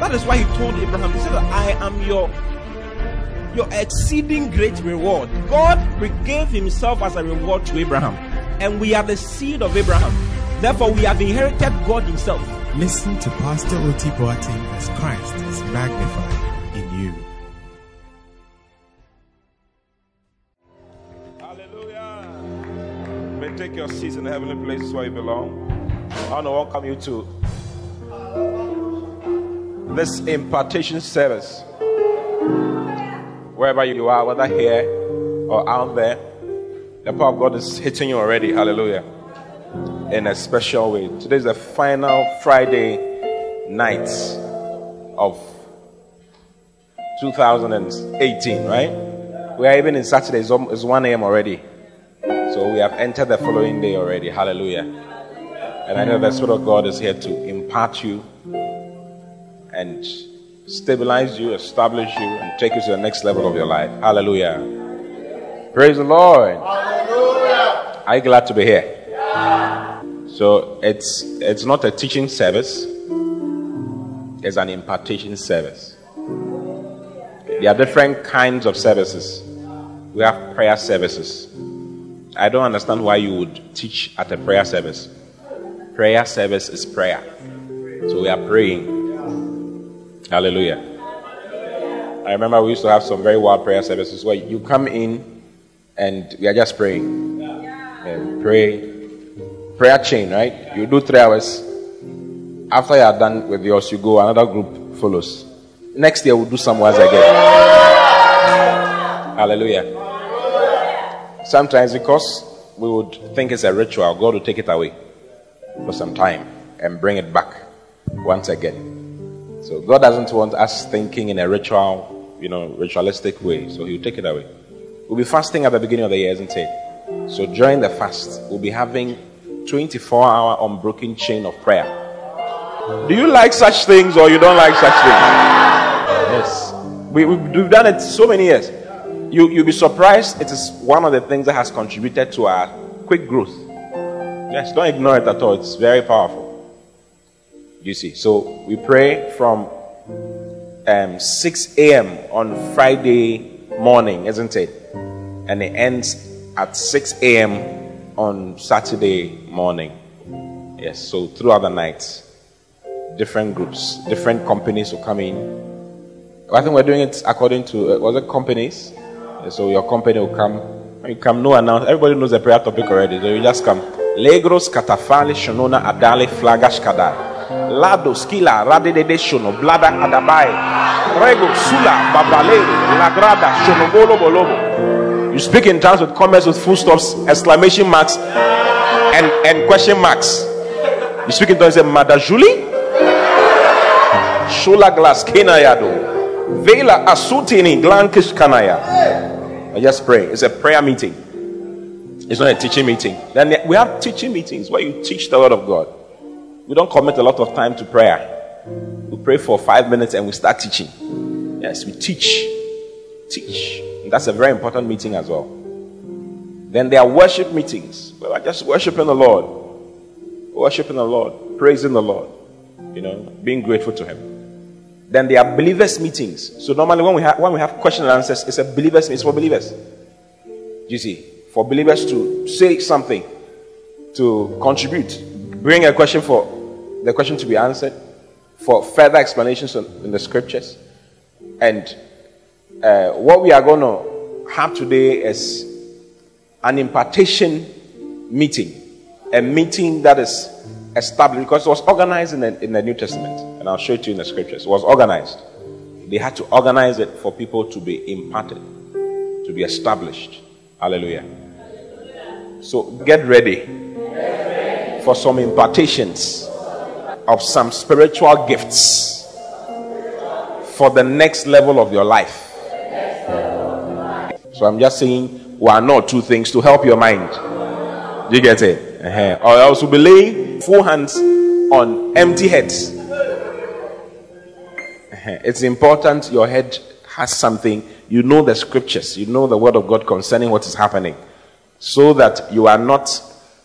that is why He told Abraham, He said, I am your your exceeding great reward. God gave Himself as a reward to Abraham, and we are the seed of Abraham. Therefore, we have inherited God Himself. Listen to Pastor Oti Boateng as Christ is magnified in you. Hallelujah. May take your seats in the heavenly places where you belong. I want to welcome you to this impartation service. Wherever you are, whether here or out there, the power of God is hitting you already. Hallelujah. In a special way. Today is the final Friday night of 2018, right? We are even in Saturday, it's 1 a.m. already. So we have entered the following day already. Hallelujah. And I know the Spirit of God is here to impart you and stabilize you, establish you, and take you to the next level of your life. Hallelujah. Praise the Lord. Hallelujah. Are you glad to be here? Yeah. So it's it's not a teaching service, it's an impartation service. There are different kinds of services. We have prayer services. I don't understand why you would teach at a prayer service. Prayer service is prayer. So we are praying. Hallelujah. I remember we used to have some very wild prayer services where you come in and we are just praying. And pray. Prayer chain, right? You do three hours. After you are done with yours, you go, another group follows. Next year, we'll do some hours again. Hallelujah. Sometimes, because we would think it's a ritual, God will take it away for some time and bring it back once again. So God doesn't want us thinking in a ritual, you know, ritualistic way. So He'll take it away. We'll be fasting at the beginning of the year, isn't it? So during the fast, we'll be having 24 hour unbroken chain of prayer. Do you like such things or you don't like such things? Yes. We, we've done it so many years. You, you'll be surprised. It is one of the things that has contributed to our quick growth. Yes, don't ignore it at all. It's very powerful. You see, so we pray from um, 6 a.m. on Friday morning, isn't it? And it ends at 6 a.m. on Saturday morning. Yes, so throughout the night, different groups, different companies will come in. I think we're doing it according to, uh, was it companies? So your company will come. You come, no announce. Everybody knows the prayer topic already, so you just come. Legros katafali shonona adale flagash kadai. Lado skila radede shono blada adabai. Rego sula lagrada. You speak in tongues with comments with full stops, exclamation marks, and, and question marks. You speak in tongues, say Mada Julie. Shula glass kenayado. Vela asutini glankish kanaya. I just pray. It's a prayer meeting. It's not a teaching meeting. Then we have teaching meetings where you teach the word of God. We don't commit a lot of time to prayer. We pray for five minutes and we start teaching. Yes, we teach. Teach. And that's a very important meeting as well. Then there are worship meetings where we're just worshiping the Lord. Worshiping the Lord. Praising the Lord. You know, being grateful to Him. Then there are believers meetings. So normally when we have when we have question and answers, it's a believers it's for believers. You see, for believers to say something, to contribute, bring a question for the question to be answered, for further explanations in the scriptures. And uh, what we are going to have today is an impartation meeting, a meeting that is established because it was organized in the, in the New Testament. And I'll show it to you in the scriptures. It was organized. They had to organize it for people to be imparted, to be established. Hallelujah. So get ready for some impartations of some spiritual gifts For the next level of your life. So I'm just saying one or two things to help your mind. Do you get it? Uh-huh. Or else we'll be laying full hands on empty heads. Uh-huh. It's important your head has something. You know the scriptures, you know the word of God concerning what is happening, so that you are not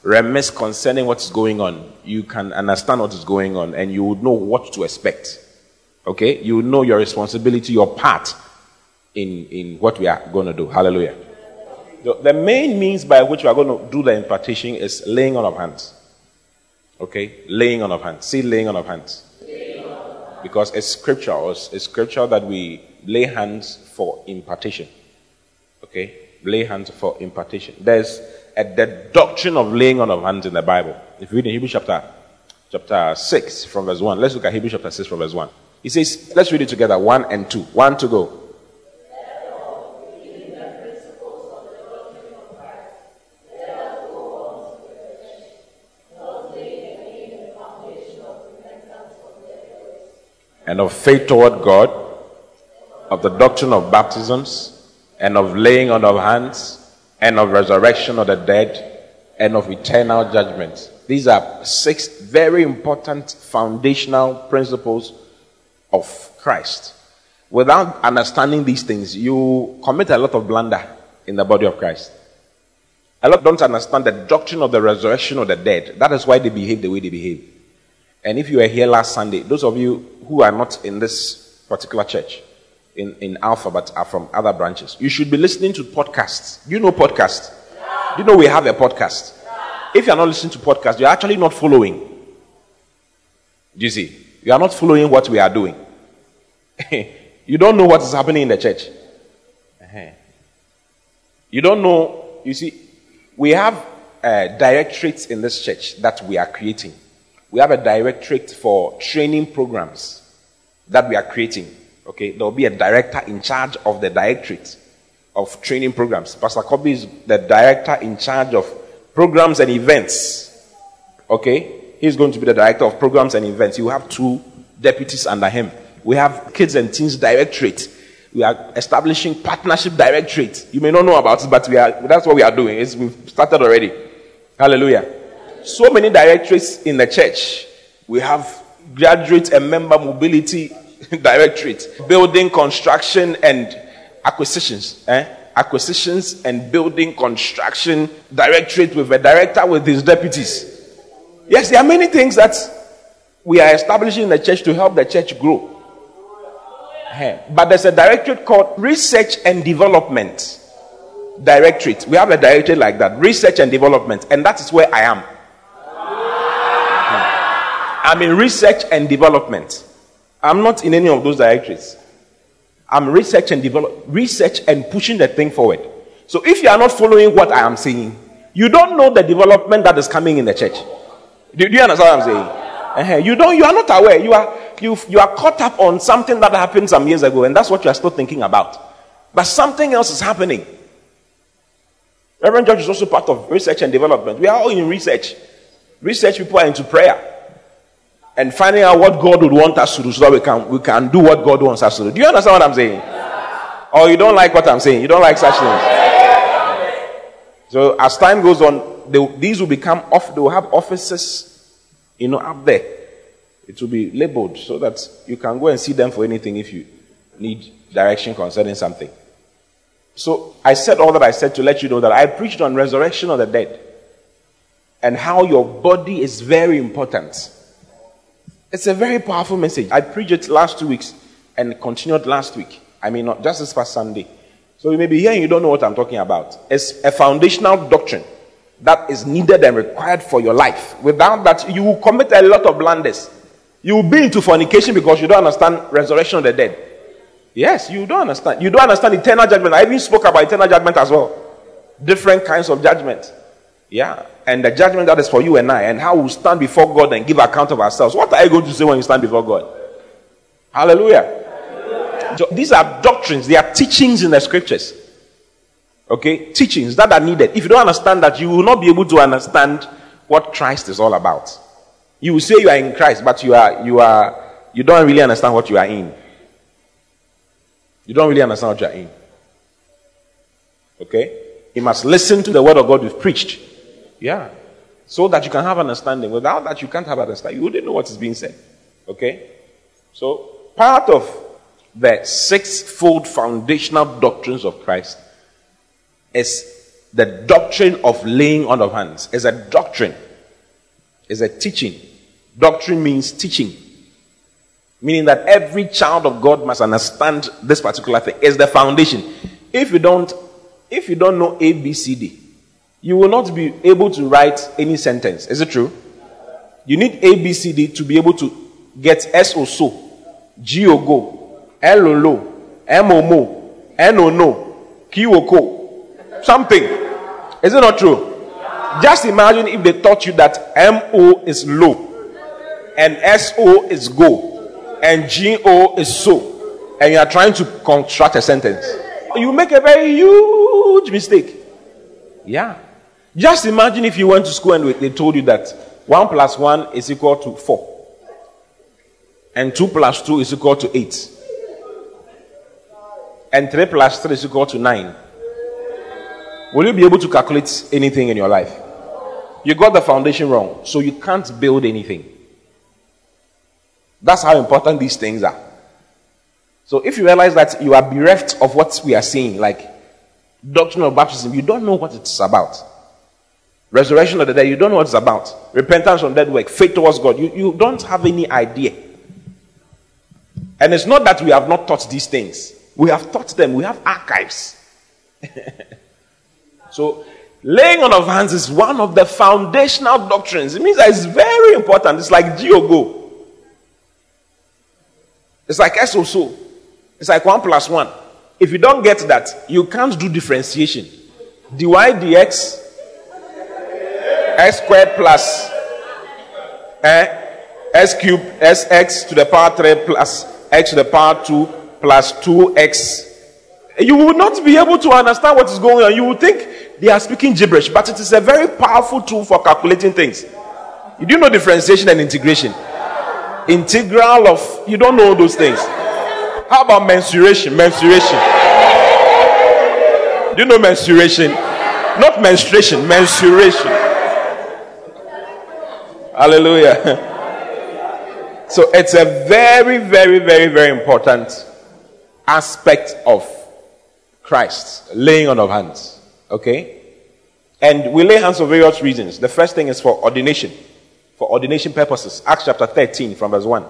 remiss concerning what is going on. You can understand what is going on and you would know what to expect. Okay? You know your responsibility, your part in, in what we are going to do. Hallelujah. The, the main means by which we are going to do the impartation is laying on of hands. Okay? Laying on of hands. See laying on of hands. Because it's scripture. It's, it's scripture that we lay hands for impartation. Okay? Lay hands for impartation. There's the doctrine of laying on of hands in the Bible. If you read in Hebrews chapter, chapter 6 from verse 1, let's look at Hebrews chapter 6 from verse 1. He says, let's read it together. One and two. One to go. and of faith toward God, of the doctrine of baptisms, and of laying on of hands, and of resurrection of the dead, and of eternal judgment. These are six very important foundational principles of Christ. Without understanding these things, you commit a lot of blunder in the body of Christ. A lot don't understand the doctrine of the resurrection of the dead. That is why they behave the way they behave. And if you were here last Sunday, those of you who are not in this particular church, in, in Alpha, but are from other branches, you should be listening to podcasts. Do you know podcasts? Yeah. Do you know we have a podcast? Yeah. If you are not listening to podcasts, you're actually not following. Do you see? You are not following what we are doing. you don't know what is happening in the church. Uh-huh. You don't know, you see, we have uh, directorates in this church that we are creating. We have a directorate for training programs that we are creating. Okay, there will be a director in charge of the directorate of training programs. Pastor Kobe is the director in charge of programs and events. Okay, he's going to be the director of programs and events. You have two deputies under him. We have kids and teens directorate. We are establishing partnership directorate. You may not know about it, but we are, that's what we are doing. It's, we've started already. Hallelujah. So many directorates in the church. We have graduate and member mobility directorate, building construction and acquisitions. Eh? Acquisitions and building construction directorate with a director with his deputies. Yes, there are many things that we are establishing in the church to help the church grow. But there's a directorate called Research and Development Directorate. We have a directorate like that, Research and Development, and that is where I am. I'm in Research and Development. I'm not in any of those directories. I'm research and develop, research and pushing the thing forward. So if you are not following what I am saying, you don't know the development that is coming in the church. Do, do you understand what I'm saying? Uh-huh. You don't. You are not aware. You are you you are caught up on something that happened some years ago, and that's what you are still thinking about. But something else is happening. Reverend George is also part of research and development. We are all in research. Research people are into prayer and finding out what God would want us to do so that we can we can do what God wants us to do. Do you understand what I'm saying? Or you don't like what I'm saying? You don't like such things. So as time goes on, they, these will become off. They will have offices, you know, up there. It will be labeled so that you can go and see them for anything if you need direction concerning something. So I said all that I said to let you know that I preached on resurrection of the dead and how your body is very important. It's a very powerful message. I preached it last two weeks and continued last week. I mean, not just this past Sunday. So you may be here and you don't know what I'm talking about. It's a foundational doctrine that is needed and required for your life. Without that, you will commit a lot of blunders. You will be into fornication because you don't understand resurrection of the dead. Yes, you don't understand. You don't understand eternal judgment. I even spoke about eternal judgment as well. Different kinds of judgment. Yeah. And the judgment that is for you and I, and how we stand before God and give account of ourselves. What are you going to say when you stand before God? Hallelujah. Hallelujah. So these are doctrines, they are teachings in the scriptures. Okay? Teachings that are needed. If you don't understand that, you will not be able to understand what Christ is all about. You will say you are in Christ, but you are you are you don't really understand what you are in. You don't really understand what you're in. Okay? You must listen to the word of God you've preached. Yeah. So that you can have understanding. Without that, you can't have understanding. You wouldn't know what is being said. Okay? So, part of the sixfold foundational doctrines of Christ is the doctrine of laying on of hands. Is a doctrine. Is a teaching. Doctrine means teaching. Meaning that every child of God must understand this particular thing. Is the foundation. If you don't, if you don't know A, B, C, D, you will not be able to write any sentence. Is it true? You need A, B, C, D to be able to get S O so, G O go, L O lo, M O mo, N O no, Q O ko. Something. Is it not true? Just imagine if they taught you that M O is low, and S O is go, and G O is so, and you are trying to construct a sentence. You make a very huge mistake. Yeah. Just imagine if you went to school and they told you that 1 plus 1 is equal to 4. And 2 plus 2 is equal to 8. And 3 plus 3 is equal to 9. Will you be able to calculate anything in your life? You got the foundation wrong, so you can't build anything. That's how important these things are. So if you realize that you are bereft of what we are saying, like doctrine of baptism, you don't know what it's about. Resurrection of the dead, you don't know what it's about. Repentance from dead work, faith towards God, you, you don't have any idea. And it's not that we have not taught these things, we have taught them, we have archives. so, laying on of hands is one of the foundational doctrines. It means that it's very important. It's like Geogo. It's like SOSO. It's like 1 plus 1. If you don't get that, you can't do differentiation. dy dx x squared plus eh, s cubed sx to the power 3 plus x to the power 2 plus 2x. You will not be able to understand what is going on. You will think they are speaking gibberish, but it is a very powerful tool for calculating things. You do know differentiation and integration. Integral of, you don't know those things. How about mensuration? Mensuration. Do you know mensuration? Not menstruation, mensuration. Hallelujah. So it's a very, very, very, very important aspect of Christ, laying on of hands. Okay? And we lay hands for various reasons. The first thing is for ordination, for ordination purposes. Acts chapter 13 from verse 1.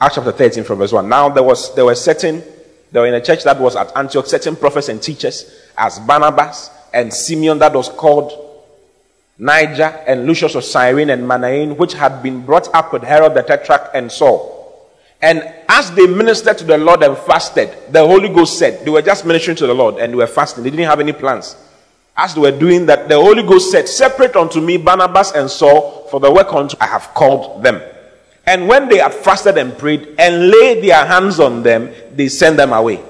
Acts chapter 13 from verse 1. Now there was there were certain there were in a church that was at Antioch certain prophets and teachers as Barnabas and Simeon that was called Niger and Lucius of Cyrene and Manaen, which had been brought up with Herod the Tetrarch and Saul. And as they ministered to the Lord and fasted, the Holy Ghost said, they were just ministering to the Lord and they were fasting. They didn't have any plans. As they were doing that, the Holy Ghost said, Separate unto me Barnabas and Saul for the work unto I have called them. And when they had fasted and prayed and laid their hands on them, they sent them away.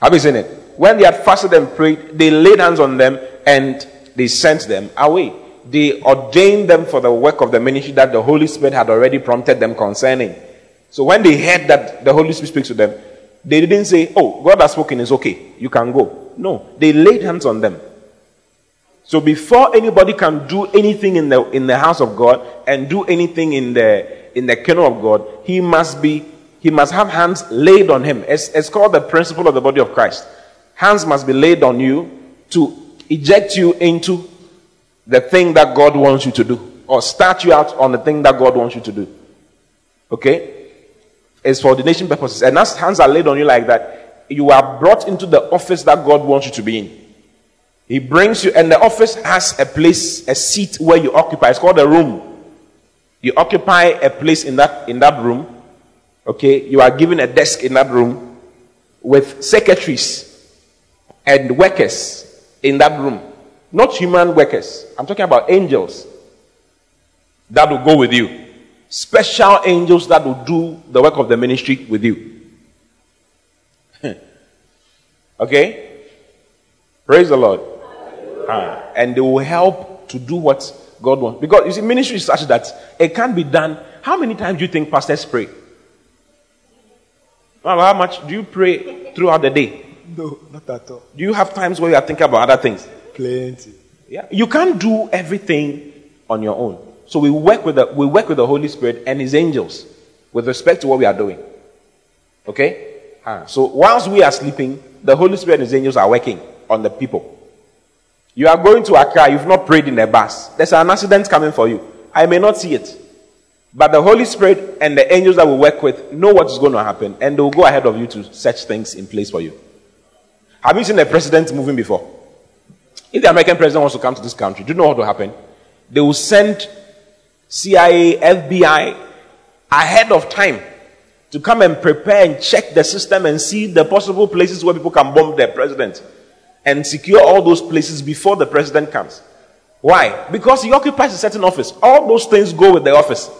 Have you seen it? When they had fasted and prayed, they laid hands on them and they sent them away. They ordained them for the work of the ministry that the Holy Spirit had already prompted them concerning. So when they heard that the Holy Spirit speaks to them, they didn't say, Oh, God has spoken, it's okay, you can go. No, they laid hands on them. So before anybody can do anything in the in the house of God and do anything in the in the kingdom of God, he must be he must have hands laid on him. It's, it's called the principle of the body of Christ. Hands must be laid on you to eject you into the thing that God wants you to do, or start you out on the thing that God wants you to do. Okay? It's for ordination purposes. And as hands are laid on you like that, you are brought into the office that God wants you to be in. He brings you, and the office has a place, a seat where you occupy. It's called a room. You occupy a place in that in that room. Okay, you are given a desk in that room with secretaries and workers in that room. Not human workers. I'm talking about angels that will go with you. Special angels that will do the work of the ministry with you. okay? Praise the Lord. And they will help to do what God wants. Because you see, ministry is such that it can't be done. How many times do you think pastors pray? Well, how much do you pray throughout the day? No, not at all. Do you have times where you are thinking about other things? Plenty. Yeah. You can't do everything on your own. So we work with the, we work with the Holy Spirit and His angels with respect to what we are doing. Okay? Ah, so whilst we are sleeping, the Holy Spirit and His angels are working on the people. You are going to Accra, you've not prayed in the bus. There's an accident coming for you. I may not see it. But the Holy Spirit and the angels that we work with know what is going to happen and they will go ahead of you to set things in place for you. Have you seen a president moving before? If the American president wants to come to this country, do you know what will happen? They will send CIA, FBI ahead of time to come and prepare and check the system and see the possible places where people can bomb the president and secure all those places before the president comes. Why? Because he occupies a certain office. All those things go with the office.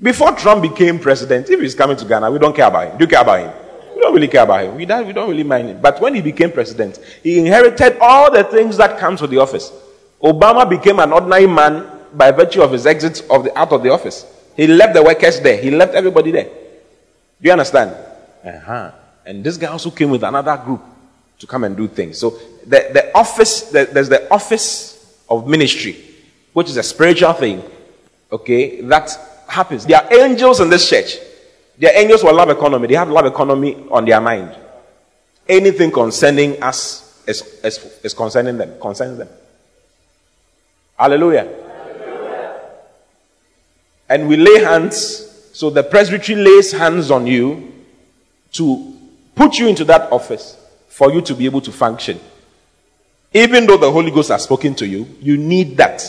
Before Trump became president, if he's coming to Ghana, we don't care about him. Do you care about him? Don't really care about him. We don't, we don't really mind him. But when he became president, he inherited all the things that comes with the office. Obama became an ordinary man by virtue of his exit of the, out of the office. He left the workers there. He left everybody there. Do you understand? Uh-huh. And this guy also came with another group to come and do things. So the, the office, the, there's the office of ministry, which is a spiritual thing, okay, that happens. There are angels in this church. There are angels who love economy. They have love economy on their mind. Anything concerning us is, is, is concerning them, concerns them. Hallelujah. Hallelujah. And we lay hands, so the presbytery lays hands on you to put you into that office for you to be able to function. Even though the Holy Ghost has spoken to you, you need that.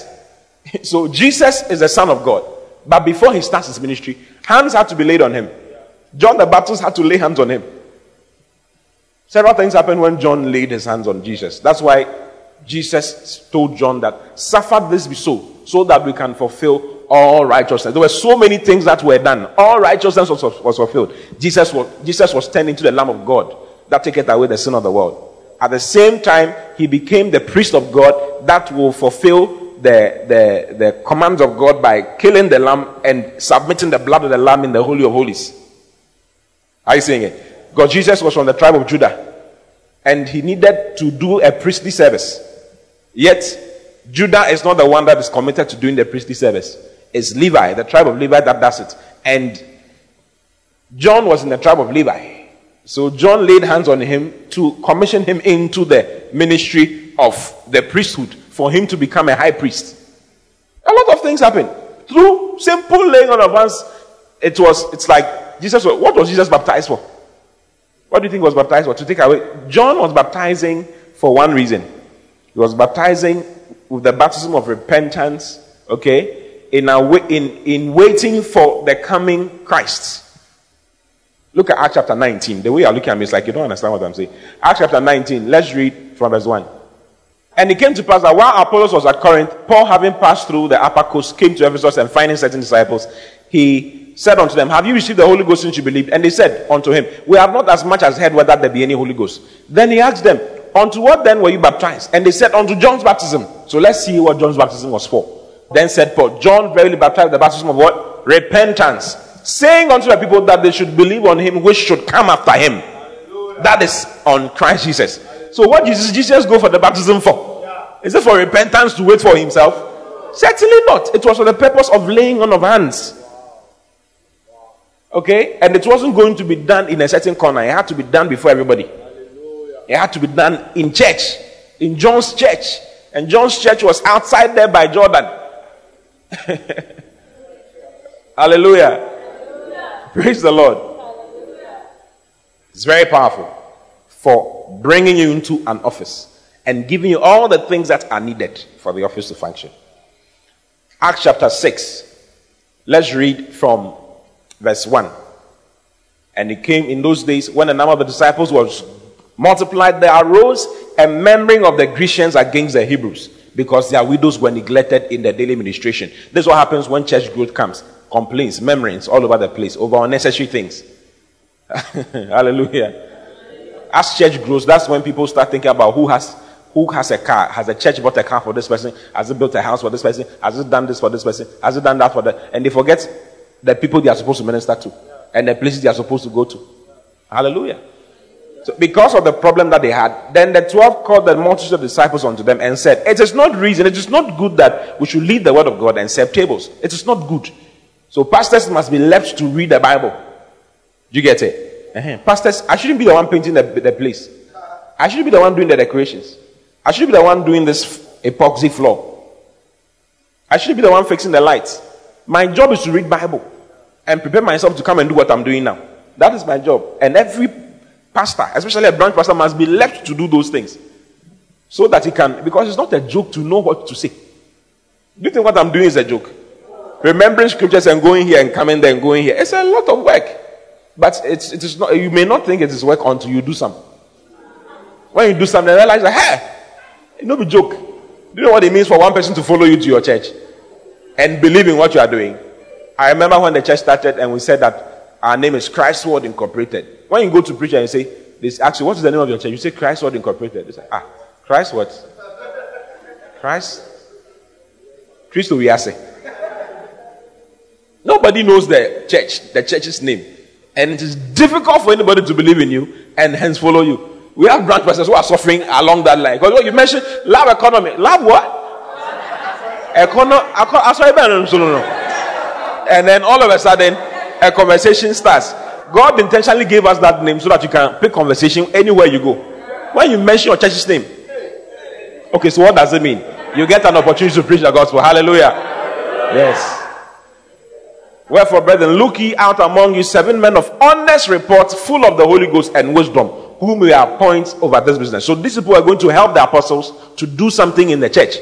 So Jesus is the Son of God. But before he starts his ministry, hands had to be laid on him. John the Baptist had to lay hands on him. Several things happened when John laid his hands on Jesus. That's why Jesus told John that, suffer this be so, so that we can fulfill all righteousness. There were so many things that were done. All righteousness was, was fulfilled. Jesus was, Jesus was turning to the Lamb of God that taketh away the sin of the world. At the same time, he became the priest of God that will fulfill the, the, the commands of God by killing the lamb and submitting the blood of the lamb in the Holy of Holies. Are you seeing it? God, Jesus was from the tribe of Judah and he needed to do a priestly service. Yet, Judah is not the one that is committed to doing the priestly service. It's Levi, the tribe of Levi, that does it. And John was in the tribe of Levi. So John laid hands on him to commission him into the ministry of the priesthood for him to become a high priest. A lot of things happen through simple laying on of hands. It was, it's like Jesus. What was Jesus baptized for? What do you think was baptized for? To take away. John was baptizing for one reason. He was baptizing with the baptism of repentance. Okay, in a in in waiting for the coming Christ. Look at Acts chapter 19. The way you're looking at me is like you don't understand what I'm saying. Acts chapter 19. Let's read from verse 1. And it came to pass that while Apollos was at Corinth, Paul, having passed through the upper coast, came to Ephesus and finding certain disciples, he said unto them, Have you received the Holy Ghost since you believed? And they said unto him, We have not as much as heard whether there be any Holy Ghost. Then he asked them, Unto what then were you baptized? And they said, Unto John's baptism. So let's see what John's baptism was for. Then said Paul, John verily baptized the baptism of what? Repentance saying unto the people that they should believe on him which should come after him. That is on Christ Jesus. So what Jesus Jesus go for the baptism for? Is it for repentance to wait for himself? Certainly not. It was for the purpose of laying on of hands. Okay? And it wasn't going to be done in a certain corner. It had to be done before everybody. Hallelujah. It had to be done in church. In John's church. And John's church was outside there by Jordan. Hallelujah. Praise the Lord. Hallelujah. It's very powerful for bringing you into an office and giving you all the things that are needed for the office to function. Acts chapter 6. Let's read from verse 1. And it came in those days when the number of the disciples was multiplied, there arose a murmuring of the Grecians against the Hebrews because their widows were neglected in the daily administration. This is what happens when church growth comes complaints, memories all over the place over unnecessary things. Hallelujah. As church grows, that's when people start thinking about who has who has a car. Has the church bought a car for this person? Has it built a house for this person? Has it done this for this person? Has it done that for that? And they forget the people they are supposed to minister to and the places they are supposed to go to. Hallelujah. So because of the problem that they had, then the 12 called the multitude of disciples unto them and said, It is not reason, it is not good that we should leave the word of God and serve tables. It is not good. So pastors must be left to read the Bible. Do you get it? Uh-huh. Pastors, I shouldn't be the one painting the, the place. I shouldn't be the one doing the decorations. I shouldn't be the one doing this epoxy floor. I shouldn't be the one fixing the lights. My job is to read Bible and prepare myself to come and do what I'm doing now. That is my job. And every pastor, especially a branch pastor, must be left to do those things. So that he can, because it's not a joke to know what to say. Do you think what I'm doing is a joke? Remembering scriptures and going here and coming there and going here. It's a lot of work. But it's, it is not, you may not think it is work until you do something. When you do something, you realize, like, hey, no be joke. Do you know what it means for one person to follow you to your church and believe in what you are doing? I remember when the church started and we said that our name is Christ Word Incorporated. When you go to preach and you say, this actually, what is the name of your church? You say Christ Word Incorporated. They say, ah, Christ what? Christ? Christo Wiase. Nobody knows the church, the church's name. And it is difficult for anybody to believe in you and hence follow you. We have branch pastors who are suffering along that line. Because what you mentioned, love economy. Love what? Econo, and then all of a sudden, a conversation starts. God intentionally gave us that name so that you can pick conversation anywhere you go. When you mention your church's name, okay, so what does it mean? You get an opportunity to preach the gospel. Hallelujah. Yes. Wherefore, brethren, look ye out among you seven men of honest report, full of the Holy Ghost and wisdom, whom we appoint over this business. So these people are going to help the apostles to do something in the church.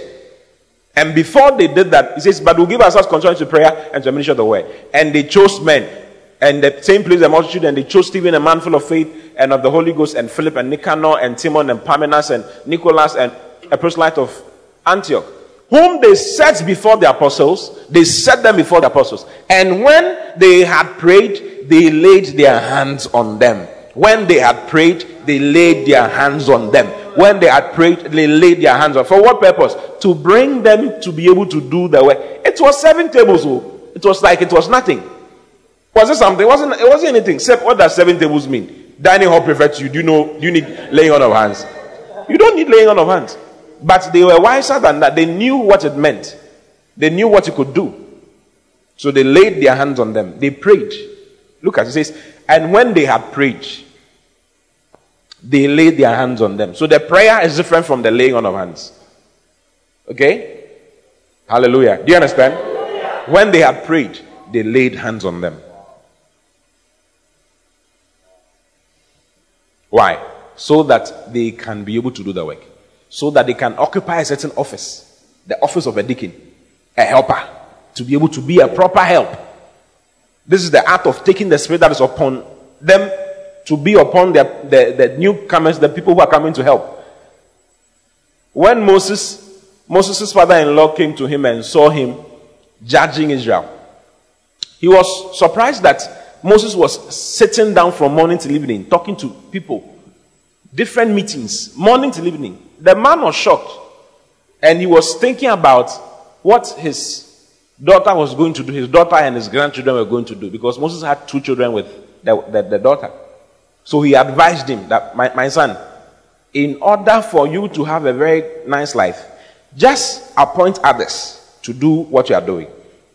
And before they did that, he says, But we'll give ourselves control to prayer and to the ministry of the word. And they chose men. And the same place the multitude, and they chose Stephen, a man full of faith and of the Holy Ghost, and Philip and Nicanor and Timon and Parmenas and Nicholas and a proselyte of Antioch, whom they set before the apostles. They set them before the apostles. And when they had prayed, they laid their hands on them. When they had prayed, they laid their hands on them. When they had prayed, they laid their hands on. For what purpose? To bring them to be able to do the work. It was seven tables. Oh. It was like it was nothing. Was it something? It wasn't it wasn't anything. Except what does seven tables mean? Dining hall prefect you. Do you know you need laying on of hands? You don't need laying on of hands. But they were wiser than that. They knew what it meant. They knew what it could do. So they laid their hands on them. They prayed. Look at it says, and when they had prayed, they laid their hands on them. So the prayer is different from the laying on of hands. Okay? Hallelujah. Do you understand? When they had prayed, they laid hands on them. Why? So that they can be able to do the work. So that they can occupy a certain office. The office of a deacon, a helper, to be able to be a proper help. This is the art of taking the spirit that is upon them to be upon the, the, the newcomers, the people who are coming to help. When Moses, Moses' father-in-law came to him and saw him judging Israel, he was surprised that Moses was sitting down from morning till evening, talking to people, different meetings, morning till evening. The man was shocked, and he was thinking about what his daughter was going to do, his daughter and his grandchildren were going to do, because Moses had two children with the, the, the daughter. So he advised him that, my, my son, in order for you to have a very nice life, just appoint others to do what you are doing.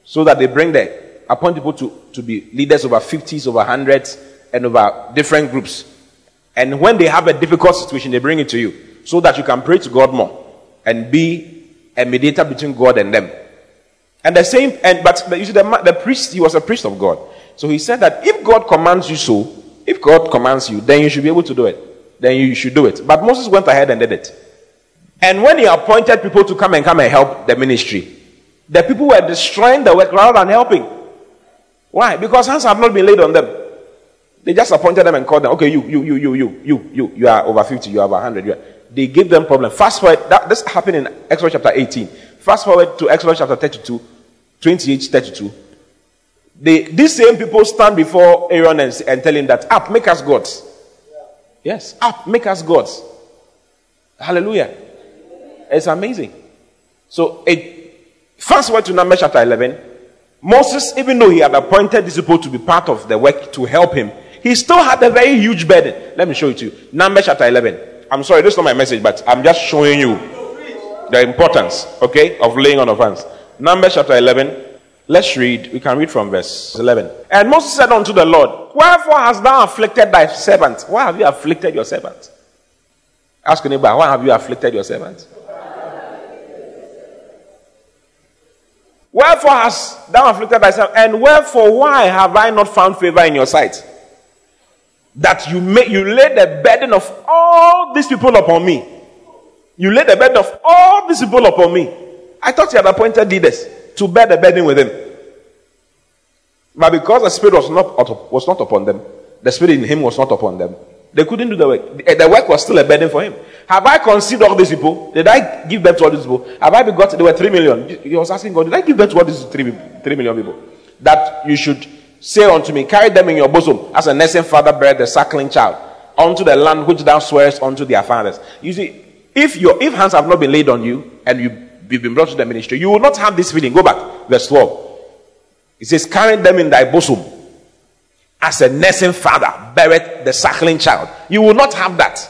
So that they bring the, appoint people to, to be leaders over 50s, over 100s, and over different groups. And when they have a difficult situation, they bring it to you. So that you can pray to God more and be a mediator between God and them. And the same, and but you see, the, the priest, he was a priest of God. So he said that if God commands you so, if God commands you, then you should be able to do it. Then you should do it. But Moses went ahead and did it. And when he appointed people to come and come and help the ministry, the people were destroying the work rather than helping. Why? Because hands have not been laid on them. They just appointed them and called them. Okay, you, you, you, you, you, you, you, you are over 50, you are over 100. You are. They gave them problem. Fast forward, that, this happened in Exodus chapter 18. Fast forward to Exodus chapter 32, 28, 32. They, these same people stand before Aaron and, and tell him that, up, make us gods. Yes, up, make us gods. Hallelujah. It's amazing. So, it, fast forward to Numbers chapter 11. Moses, even though he had appointed these people to be part of the work to help him, He still had a very huge burden. Let me show it to you. Numbers chapter 11. I'm sorry, this is not my message, but I'm just showing you the importance, okay, of laying on of hands. Numbers chapter 11. Let's read. We can read from verse 11. And Moses said unto the Lord, Wherefore hast thou afflicted thy servant? Why have you afflicted your servant? Ask your neighbor, why have you afflicted your servant? Wherefore hast thou afflicted thyself, and wherefore why have I not found favor in your sight? That you make you lay the burden of all these people upon me. You lay the burden of all these people upon me. I thought you had appointed leaders to bear the burden with him. But because the spirit was not was not upon them, the spirit in him was not upon them. They couldn't do the work. The work was still a burden for him. Have I conceived all these people? Did I give birth to all these people? Have I begot? There were three million. He was asking God, Did I give birth to all these three, three million people? That you should say unto me, Carry them in your bosom as a nursing father bear the suckling child unto the land which thou swearest unto their fathers. You see, if your if hands have not been laid on you and you, you've been brought to the ministry, you will not have this feeling. Go back, verse 12. It says, Carry them in thy bosom as a nursing father buried the suckling child. You will not have that.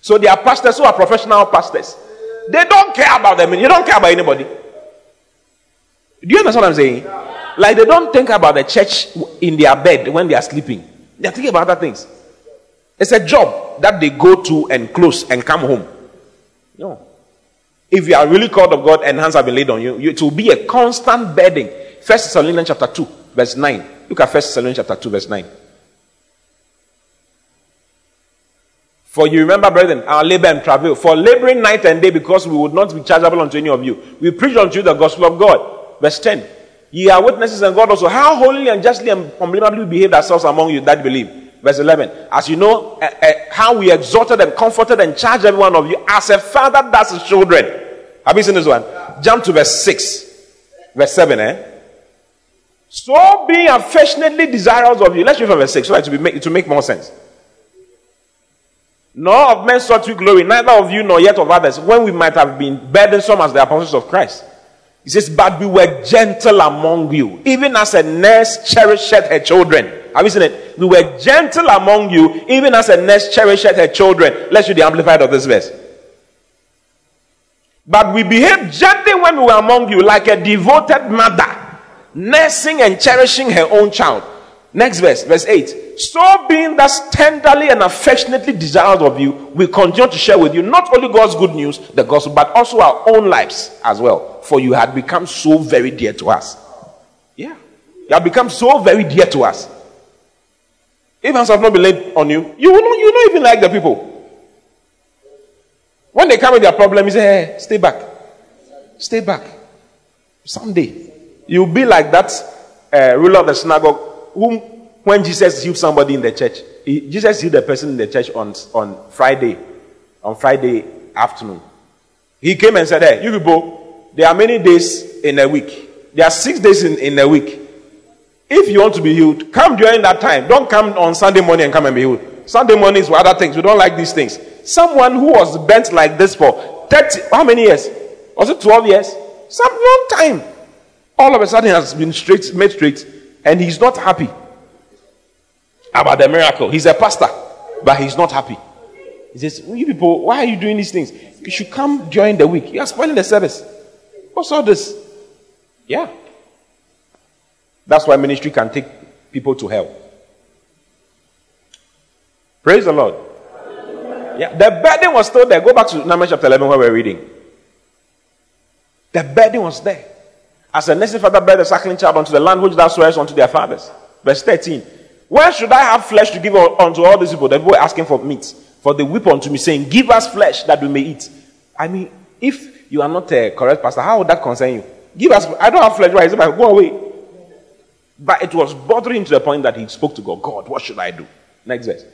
So there are pastors who are professional pastors. They don't care about them. You don't care about anybody. Do you understand what I'm saying? Like they don't think about the church in their bed when they are sleeping. They are thinking about other things. It's a job that they go to and close and come home. No. If you are really called of God and hands have been laid on you, it will be a constant burden. First Thessalonians chapter 2 verse 9. Look at First Thessalonians chapter 2, verse 9. For you remember, brethren, our labor and travail, for laboring night and day, because we would not be chargeable unto any of you. We preach unto you the gospel of God. Verse 10. Ye are witnesses and God also. How holy and justly and unblameably we behaved ourselves among you that believe. Verse 11. As you know, uh, uh, how we exhorted and comforted and charged every one of you as a father does his children. Have you seen this one? Jump to verse 6. Verse 7, eh? So being affectionately desirous of you. Let's read from verse 6 so that to, make, to make more sense. Nor of men sought we glory, neither of you nor yet of others, when we might have been burdensome as the apostles of Christ. He says, But we were gentle among you, even as a nurse cherisheth her children. Have you seen it? We were gentle among you, even as a nurse cherisheth her children. Let's read the amplified of this verse. But we behaved gently when we were among you, like a devoted mother nursing and cherishing her own child. Next verse, verse 8. So being thus tenderly and affectionately desired of you, we continue to share with you not only God's good news, the gospel, but also our own lives as well. For you had become so very dear to us. Yeah. You have become so very dear to us. If hands have not been laid on you, you will not, you will not even like the people. When they come with their problem, you say, hey, stay back. Stay back. Someday, You'll be like that uh, ruler of the synagogue whom, when Jesus healed somebody in the church, he, Jesus healed the person in the church on, on Friday, on Friday afternoon. He came and said, Hey, you people, there are many days in a week. There are six days in, in a week. If you want to be healed, come during that time. Don't come on Sunday morning and come and be healed. Sunday mornings for other things. We don't like these things. Someone who was bent like this for 30, how many years? Was it 12 years? Some long time all of a sudden has been straight, made straight, and he's not happy about the miracle. He's a pastor, but he's not happy. He says, You people, why are you doing these things? You should come during the week. You are spoiling the service. What's all this? Yeah. That's why ministry can take people to hell. Praise the Lord. Yeah, the burden was still there. Go back to Numbers chapter 11 where we're reading. The burden was there. As a nursing father bear the suckling child unto the land which thou swearest unto their fathers. Verse 13. Where should I have flesh to give unto all these people? The people were asking for meat. For they weep unto me, saying, Give us flesh that we may eat. I mean, if you are not a correct pastor, how would that concern you? Give us, I don't have flesh. It? Go away. But it was bothering to the point that he spoke to God, God, what should I do? Next verse.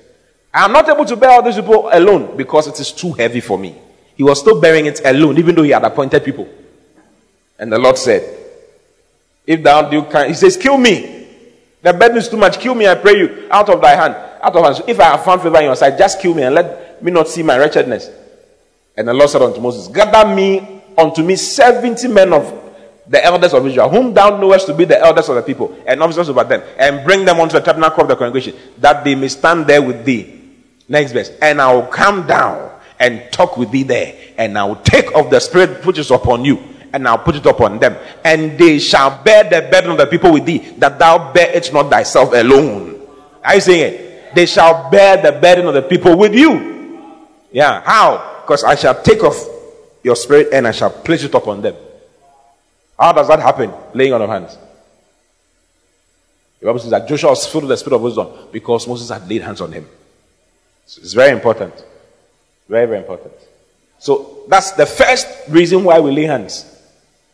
I am not able to bear all these people alone because it is too heavy for me. He was still bearing it alone, even though he had appointed people. And the Lord said, if thou do can, he says, Kill me. The burden is too much. Kill me, I pray you, out of thy hand. Out of hand. If I have found favor in your sight, just kill me and let me not see my wretchedness. And the Lord said unto Moses, Gather me unto me seventy men of the elders of Israel, whom thou knowest to be the elders of the people, and officers over them, and bring them unto the tabernacle of the congregation, that they may stand there with thee. Next verse. And I will come down and talk with thee there, and I will take of the spirit which is upon you, and I'll put it upon them, and they shall bear the burden of the people with thee, that thou bear it not thyself alone. Are you saying it? They shall bear the burden of the people with you. Yeah. How? Because I shall take off your spirit and I shall place it upon them. How does that happen? Laying on of hands. The Bible says that Joshua was filled with the spirit of wisdom because Moses had laid hands on him. So it's very important. Very, very important. So that's the first reason why we lay hands.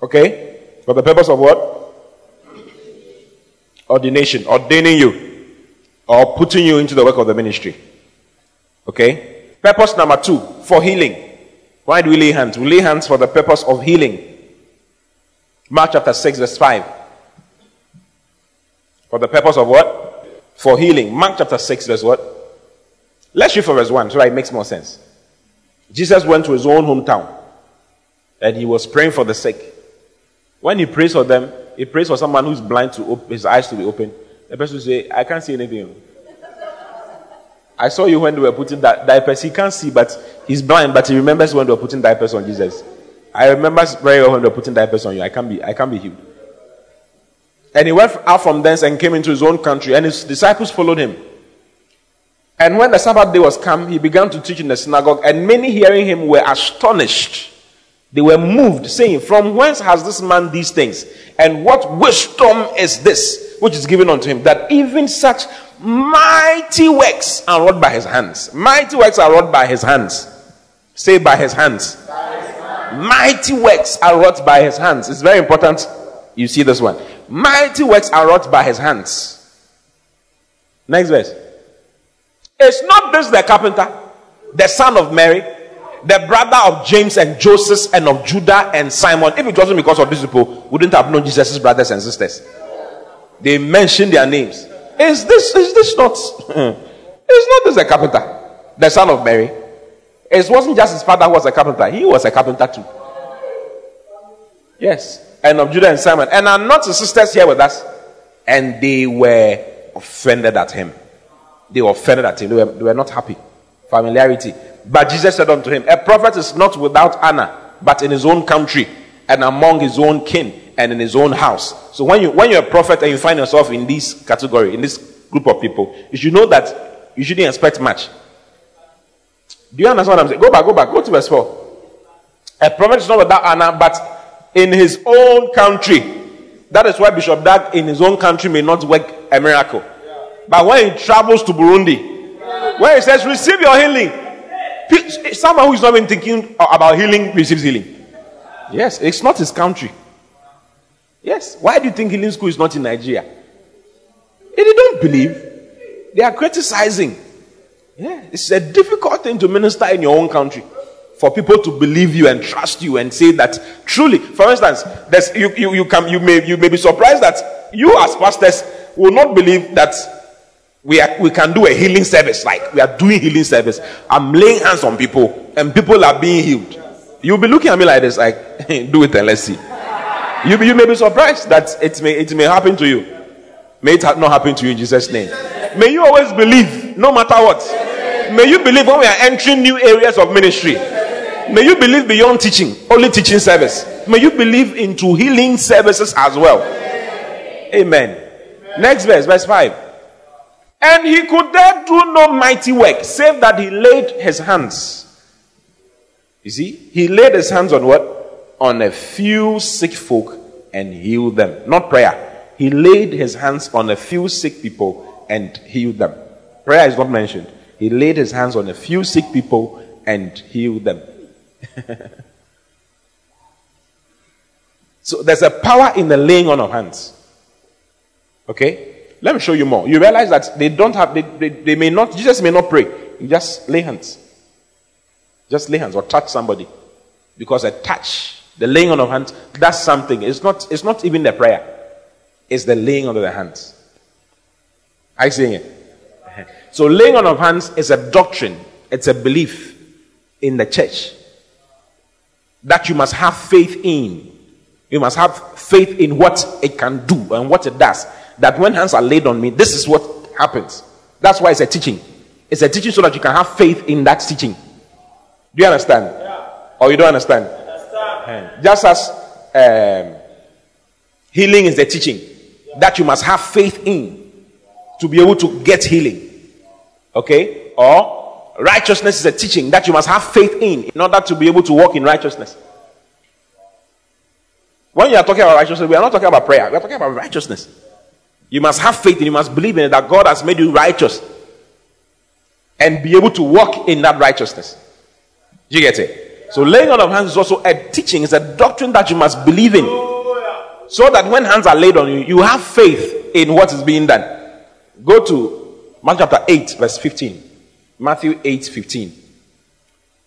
Okay? For the purpose of what? Ordination. Ordaining you. Or putting you into the work of the ministry. Okay? Purpose number two, for healing. Why do we lay hands? We lay hands for the purpose of healing. Mark chapter 6, verse 5. For the purpose of what? For healing. Mark chapter 6, verse what? Let's read for verse 1 so that it makes more sense. Jesus went to his own hometown and he was praying for the sick. When he prays for them, he prays for someone who's blind to open, his eyes to be open. The person will say, I can't see anything. I saw you when they were putting that diapers. He can't see, but he's blind, but he remembers when they were putting diapers on Jesus. I remember very well when they were putting diapers on you. I can't be, I can't be healed. And he went out from thence and came into his own country, and his disciples followed him. And when the Sabbath day was come, he began to teach in the synagogue, and many hearing him were astonished. They were moved, saying, From whence has this man these things? And what wisdom is this which is given unto him, that even such mighty works are wrought by his hands? Mighty works are wrought by his hands. Say, by his hands. By his hands. Mighty works are wrought by his hands. It's very important. You see this one. Mighty works are wrought by his hands. Next verse. Is not this the carpenter, the son of Mary, the brother of James and Joseph and of Judah and Simon? If it wasn't because of these people, wouldn't have known Jesus' brothers and sisters. They mentioned their names. Is this is this not? is not this the carpenter, the son of Mary? It wasn't just his father who was a carpenter; he was a carpenter too. Yes, and of Judah and Simon, and are not his sisters here with us? And they were offended at him. They were offended at him. They were, they were not happy. Familiarity. But Jesus said unto him, A prophet is not without honor, but in his own country and among his own kin and in his own house. So when you when you're a prophet and you find yourself in this category, in this group of people, you should know that you shouldn't expect much. Do you understand what I'm saying? Go back, go back, go to verse 4. A prophet is not without honor, but in his own country. That is why Bishop Dag in his own country may not work a miracle. But when he travels to Burundi, when he says, Receive your healing, someone who is not even thinking about healing receives healing. Yes, it's not his country. Yes. Why do you think healing school is not in Nigeria? If They don't believe. They are criticizing. Yeah, it's a difficult thing to minister in your own country for people to believe you and trust you and say that truly. For instance, you, you, you, can, you, may, you may be surprised that you as pastors will not believe that we, are, we can do a healing service, like we are doing healing service. I'm laying hands on people, and people are being healed. You'll be looking at me like this, like, do it and let's see. You, you may be surprised that it may, it may happen to you. May it not happen to you in Jesus' name. May you always believe, no matter what. May you believe when we are entering new areas of ministry. May you believe beyond teaching, only teaching service. May you believe into healing services as well. Amen. Next verse, verse 5. And he could there do no mighty work, save that he laid his hands. You see, he laid his hands on what? On a few sick folk and healed them. Not prayer. He laid his hands on a few sick people and healed them. Prayer is not mentioned. He laid his hands on a few sick people and healed them. so there's a power in the laying on of hands. Okay? Let me show you more. You realize that they don't have, they, they, they may not, Jesus may not pray. You just lay hands. Just lay hands or touch somebody. Because a touch, the laying on of hands, that's something. It's not, it's not even the prayer. It's the laying on of the hands. Are you seeing it? So laying on of hands is a doctrine. It's a belief in the church that you must have faith in You must have faith in what it can do and what it does. That when hands are laid on me, this is what happens. That's why it's a teaching. It's a teaching so that you can have faith in that teaching. Do you understand? Yeah. Or you don't understand? Just as um, healing is the teaching that you must have faith in to be able to get healing. Okay? Or righteousness is a teaching that you must have faith in in order to be able to walk in righteousness. When you are talking about righteousness, we are not talking about prayer, we are talking about righteousness. You must have faith and you must believe in it that God has made you righteous and be able to walk in that righteousness. Do you get it? So, laying on of hands is also a teaching, it's a doctrine that you must believe in. So that when hands are laid on you, you have faith in what is being done. Go to Mark chapter 8, verse 15. Matthew 8, 15.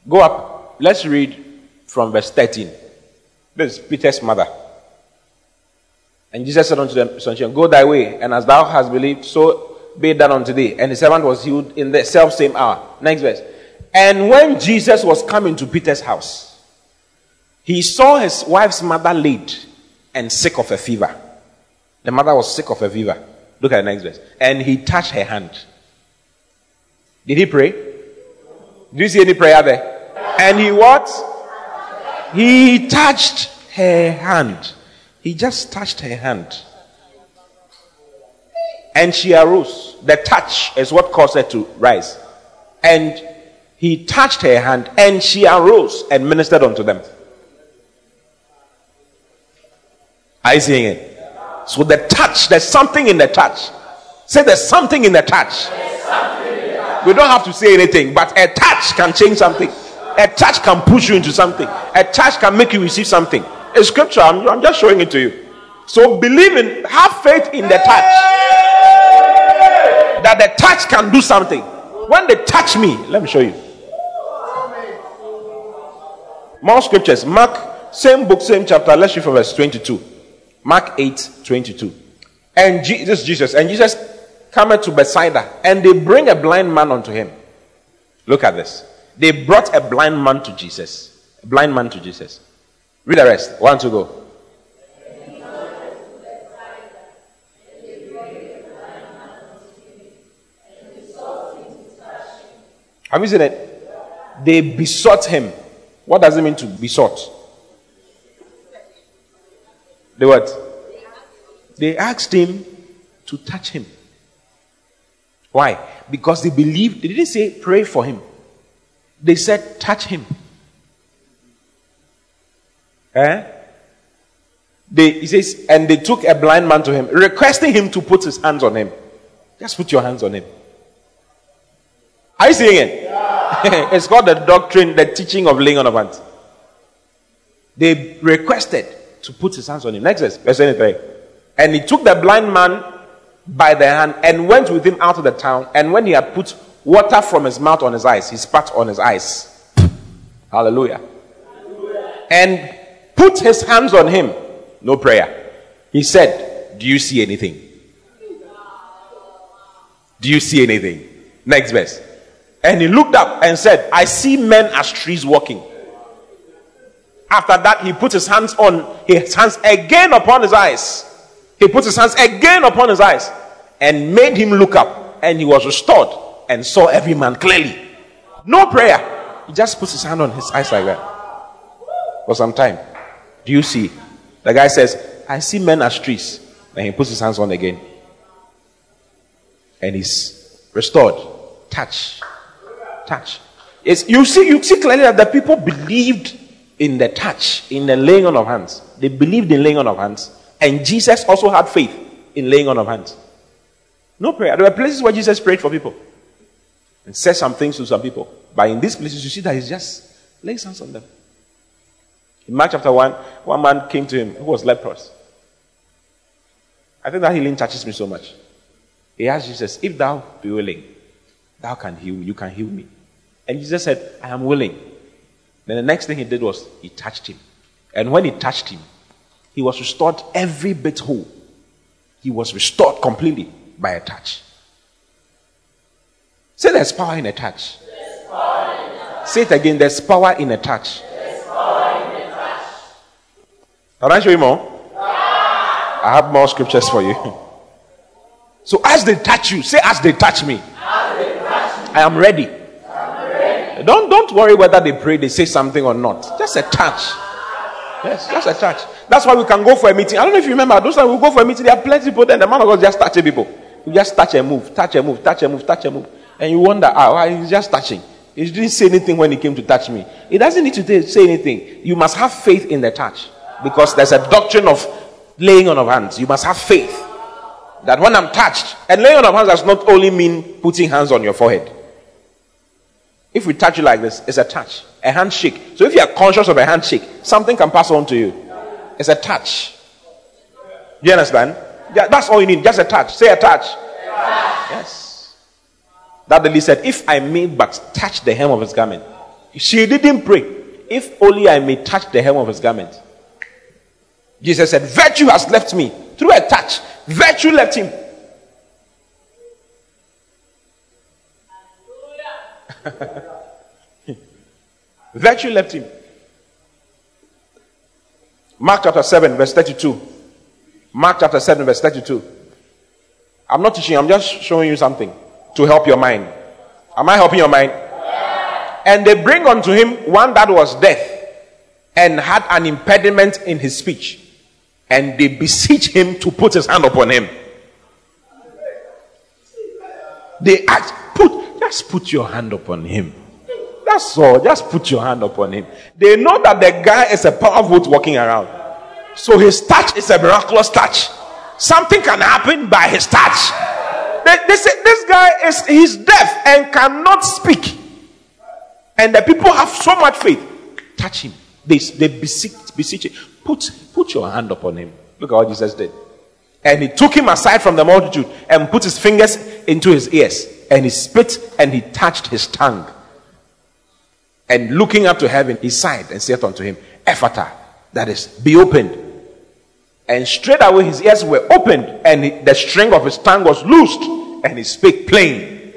Go up. Let's read from verse 13. This is Peter's mother. And Jesus said unto them, Son, go thy way, and as thou hast believed, so be it done unto thee. And the servant was healed in the self same hour. Next verse. And when Jesus was coming to Peter's house, he saw his wife's mother laid and sick of a fever. The mother was sick of a fever. Look at the next verse. And he touched her hand. Did he pray? Do you see any prayer there? And he what? He touched her hand. He just touched her hand. And she arose. The touch is what caused her to rise. And he touched her hand and she arose and ministered unto them. Are you seeing it? So the touch, there's something in the touch. Say there's something in the touch. We don't have to say anything, but a touch can change something. A touch can push you into something. A touch can make you receive something. A scripture, I'm, I'm just showing it to you. So believe in, have faith in the touch. That the touch can do something. When they touch me, let me show you. More scriptures. Mark, same book, same chapter. Let's read from verse 22. Mark 8 22. And Jesus, Jesus, and Jesus cometh to Bethsaida, and they bring a blind man unto him. Look at this. They brought a blind man to Jesus. A blind man to Jesus. Read the rest. One to go. Have you seen it? They besought him. What does it mean to besought? They what? They asked him to touch him. Why? Because they believed, they didn't say pray for him. They said touch him. Eh? They, he says, and they took a blind man to him, requesting him to put his hands on him. Just put your hands on him. Are you seeing it? It's called the doctrine, the teaching of laying on of hands. They requested to put his hands on him. Next verse, verse 23. And he took the blind man by the hand and went with him out of the town. And when he had put water from his mouth on his eyes, he spat on his eyes. Hallelujah. Hallelujah. And put his hands on him. No prayer. He said, Do you see anything? Do you see anything? Next verse. And he looked up and said, I see men as trees walking. After that, he put his hands on his hands again upon his eyes. He put his hands again upon his eyes and made him look up, and he was restored and saw every man clearly. No prayer. He just puts his hand on his eyes like that. For some time. Do you see? The guy says, I see men as trees. And he puts his hands on again. And he's restored. Touch. Touch. It's, you see, you see clearly that the people believed in the touch, in the laying on of hands. They believed in laying on of hands. And Jesus also had faith in laying on of hands. No prayer. There were places where Jesus prayed for people and said some things to some people. But in these places, you see that he's just laying hands on them. In Mark chapter 1, one man came to him who was leprous. I think that healing touches me so much. He asked Jesus, If thou be willing, thou can heal, you can heal me. And Jesus said, I am willing. Then the next thing he did was he touched him. And when he touched him, he was restored every bit whole. He was restored completely by a touch. Say there's power in a touch. Say it again there's power in a touch. Can I show you more? I have more scriptures for you. So as they touch you, say as they touch me. I am ready. Don't don't worry whether they pray, they say something or not. Just a touch. Yes, just a touch. That's why we can go for a meeting. I don't know if you remember, those times we go for a meeting, there are plenty of people then the man of God just touching people. You just touch and move, touch and move, touch and move, touch and move. And you wonder, ah, why he's just touching. He didn't say anything when he came to touch me. He doesn't need to say anything. You must have faith in the touch. Because there's a doctrine of laying on of hands. You must have faith that when I'm touched, and laying on of hands does not only mean putting hands on your forehead. If we touch you like this, it's a touch, a handshake. So if you are conscious of a handshake, something can pass on to you. It's a touch. Do you understand? Yeah, that's all you need. Just a touch. Say a touch. Yes. That the lady said, If I may but touch the hem of his garment. She didn't pray. If only I may touch the hem of his garment. Jesus said, Virtue has left me through a touch. Virtue left him. Virtue left him. Mark chapter 7, verse 32. Mark chapter 7, verse 32. I'm not teaching, I'm just showing you something to help your mind. Am I helping your mind? And they bring unto him one that was deaf and had an impediment in his speech. And they beseech him to put his hand upon him. They ask, put, just put your hand upon him. That's all. Just put your hand upon him. They know that the guy is a powerful walking around. So his touch is a miraculous touch. Something can happen by his touch. They, they say this guy is he's deaf and cannot speak. And the people have so much faith. Touch him. They, they beseech, beseech him. Put, put your hand upon him. Look at what Jesus did. And he took him aside from the multitude and put his fingers into his ears. And he spit and he touched his tongue. And looking up to heaven, he sighed and said unto him, Ephphatha, that is, be opened. And straight away his ears were opened, and he, the string of his tongue was loosed, and he spake plain.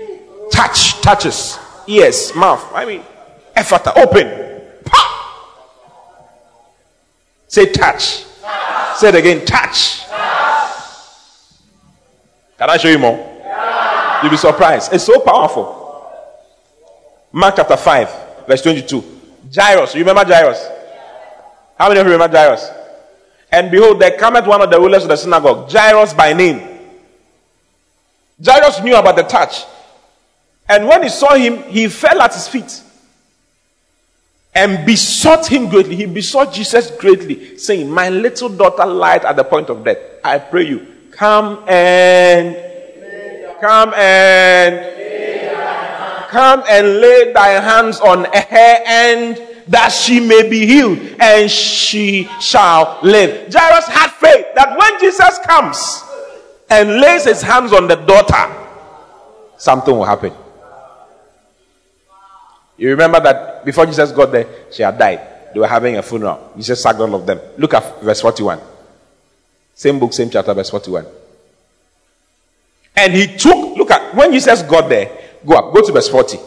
Touch, touches, ears, mouth. I mean, Ephphatha, open. Pa! Say touch. touch. Say it again, touch. touch. Can I show you more? Yeah. You'll be surprised. It's so powerful. Mark chapter 5 verse 22. Jairus, you remember Jairus? How many of you remember Jairus? And behold, there cometh one of the rulers of the synagogue, Jairus by name. Jairus knew about the touch. And when he saw him, he fell at his feet and besought him greatly. He besought Jesus greatly, saying, My little daughter lied at the point of death. I pray you, come and come and Come and lay thy hands on her and that she may be healed and she shall live. Jairus had faith that when Jesus comes and lays his hands on the daughter, something will happen. You remember that before Jesus got there, she had died. They were having a funeral. Jesus sacked all of them. Look at verse 41. Same book, same chapter, verse 41. And he took, look at, when Jesus got there, Go up. Go to verse 40.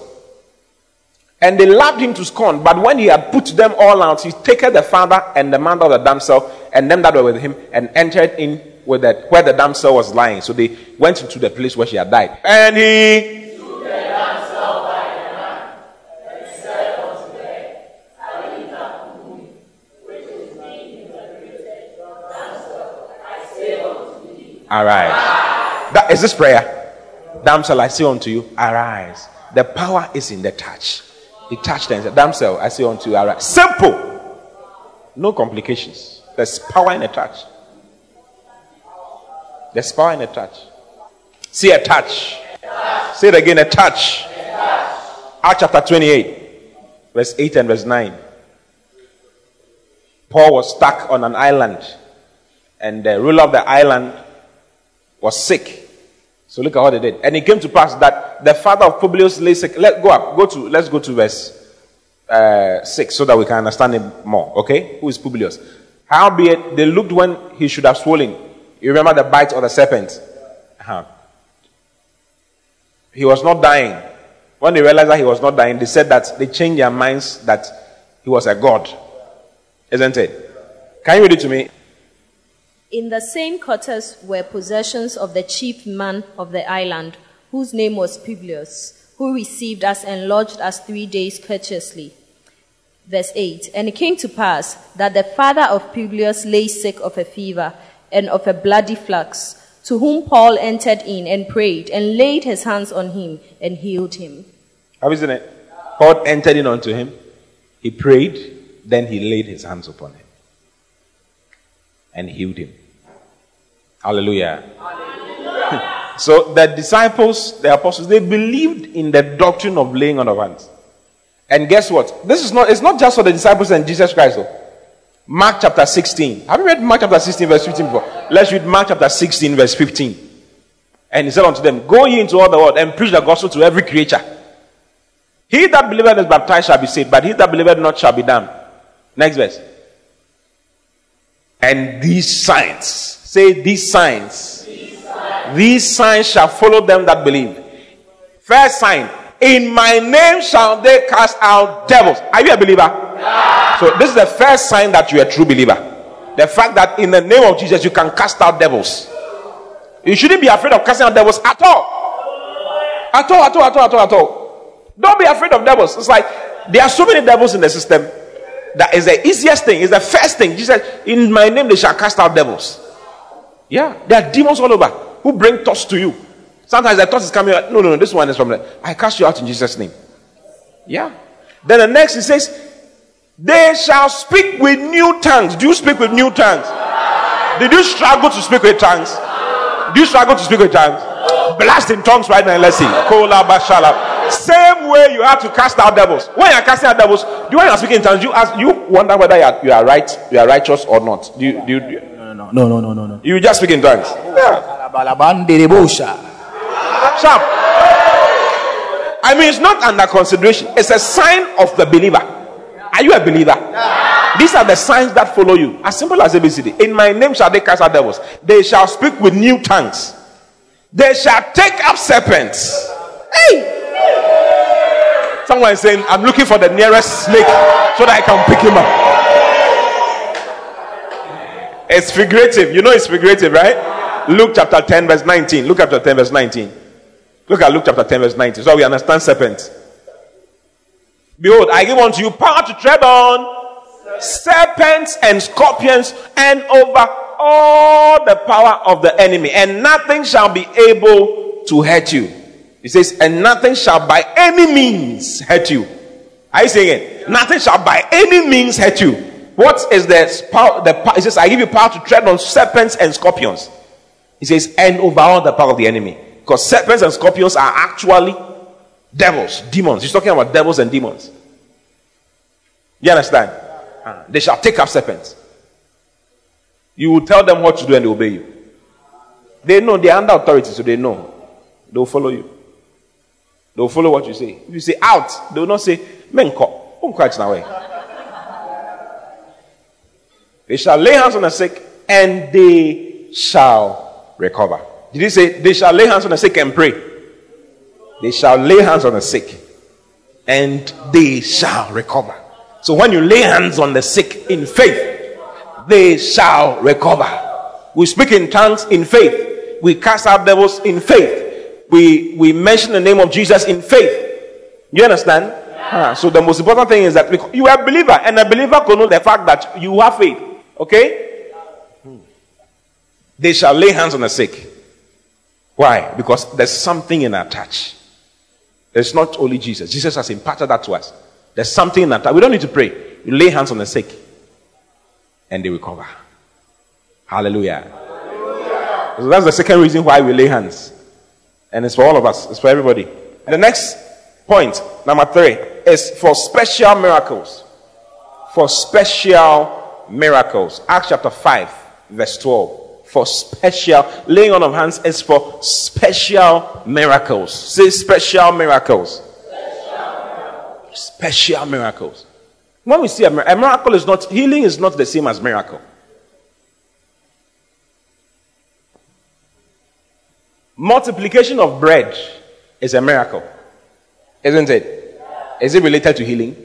And they laughed him to scorn. But when he had put them all out, he taketh the father and the mother of the damsel and them that were with him and entered in with that where the damsel was lying. So they went into the place where she had died. And he Arise. That is this prayer. Damsel, I say unto you, arise. The power is in the touch. He touched and said, Damsel, I say unto you, arise. Simple. No complications. There's power in the touch. There's power in the touch. See a touch. Say it again, a touch. touch. Acts chapter 28, verse 8 and verse 9. Paul was stuck on an island, and the ruler of the island was sick. So look at what they did. And it came to pass that the father of Publius lay sick. Let go up. Go to let's go to verse uh, six so that we can understand him more. Okay? Who is Publius? Howbeit they looked when he should have swollen. You remember the bite of the serpent? Uh-huh. He was not dying. When they realized that he was not dying, they said that they changed their minds that he was a god. Isn't it? Can you read it to me? In the same quarters were possessions of the chief man of the island, whose name was Publius, who received us and lodged us three days courteously. Verse 8 And it came to pass that the father of Publius lay sick of a fever and of a bloody flux, to whom Paul entered in and prayed and laid his hands on him and healed him. Have you seen it? Paul entered in unto him. He prayed, then he laid his hands upon him and healed him. Hallelujah. so the disciples, the apostles, they believed in the doctrine of laying on of hands. And guess what? This is not, it's not just for the disciples and Jesus Christ. Though. Mark chapter 16. Have you read Mark chapter 16, verse 15 before? Let's read Mark chapter 16, verse 15. And he said unto them, Go ye into all the world and preach the gospel to every creature. He that believeth and is baptized shall be saved, but he that believeth not shall be damned. Next verse. And these signs, say these signs, these signs, these signs shall follow them that believe. First sign, in my name shall they cast out devils. Are you a believer? Yeah. So this is the first sign that you're a true believer. The fact that in the name of Jesus you can cast out devils. You shouldn't be afraid of casting out devils at all. At all, at all, at all, at all, at all. Don't be afraid of devils. It's like there are so many devils in the system. That is the easiest thing, is the first thing. Jesus In my name they shall cast out devils. Yeah, there are demons all over who bring thoughts to you. Sometimes the thought is coming. No, no, no, this one is from the I cast you out in Jesus' name. Yeah. Then the next he says, They shall speak with new tongues. Do you speak with new tongues? Did you struggle to speak with tongues? Do you struggle to speak with tongues? Blast in tongues right now let's see. Kola bashala. Same way you have to cast out devils. When you're casting out devils, do when you're speaking in tongues, you ask, you wonder whether you are, you are right, you are righteous or not. Do you, do you, do you no, no, no, no, no. You just speak in tongues. Yeah. Sharp. I mean, it's not under consideration. It's a sign of the believer. Are you a believer? These are the signs that follow you. As simple as ABCD. In my name shall they cast out devils. They shall speak with new tongues. They shall take up serpents. Hey! Someone is saying, I'm looking for the nearest snake so that I can pick him up. It's figurative. You know it's figurative, right? Luke chapter 10, verse 19. Luke chapter 10, verse 19. Look at Luke chapter 10, verse 19. So we understand serpents. Behold, I give unto you power to tread on serpents and scorpions and over all the power of the enemy, and nothing shall be able to hurt you. He says, and nothing shall by any means hurt you. Are you saying it? Nothing shall by any means hurt you. What is the power? The power? He says, I give you power to tread on serpents and scorpions. He says, and over all the power of the enemy. Because serpents and scorpions are actually devils, demons. He's talking about devils and demons. You understand? Uh, they shall take up serpents. You will tell them what to do and they obey you. They know they are under authority, so they know. They will follow you. They will follow what you say. If you say out, they will not say, Menko. They shall lay hands on the sick and they shall recover. Did he say they shall lay hands on the sick and pray? They shall lay hands on the sick and they shall recover. So when you lay hands on the sick in faith, they shall recover. We speak in tongues in faith. We cast out devils in faith. We, we mention the name of Jesus in faith. You understand? Yeah. so the most important thing is that you are a believer, and a believer can know the fact that you have faith. Okay? They shall lay hands on the sick why? Because there's something in our touch. It's not only Jesus. Jesus has imparted that to us. There's something in our touch. We don't need to pray. You lay hands on the sick and they recover. Hallelujah. Hallelujah. So that's the second reason why we lay hands. And it's for all of us, it's for everybody. The next point, number three, is for special miracles. For special miracles. Acts chapter 5, verse 12 for special laying on of hands is for special miracles. Say special miracles. Special miracles. When we see a, a miracle is not healing is not the same as miracle. Multiplication of bread is a miracle. Isn't it? Is it related to healing?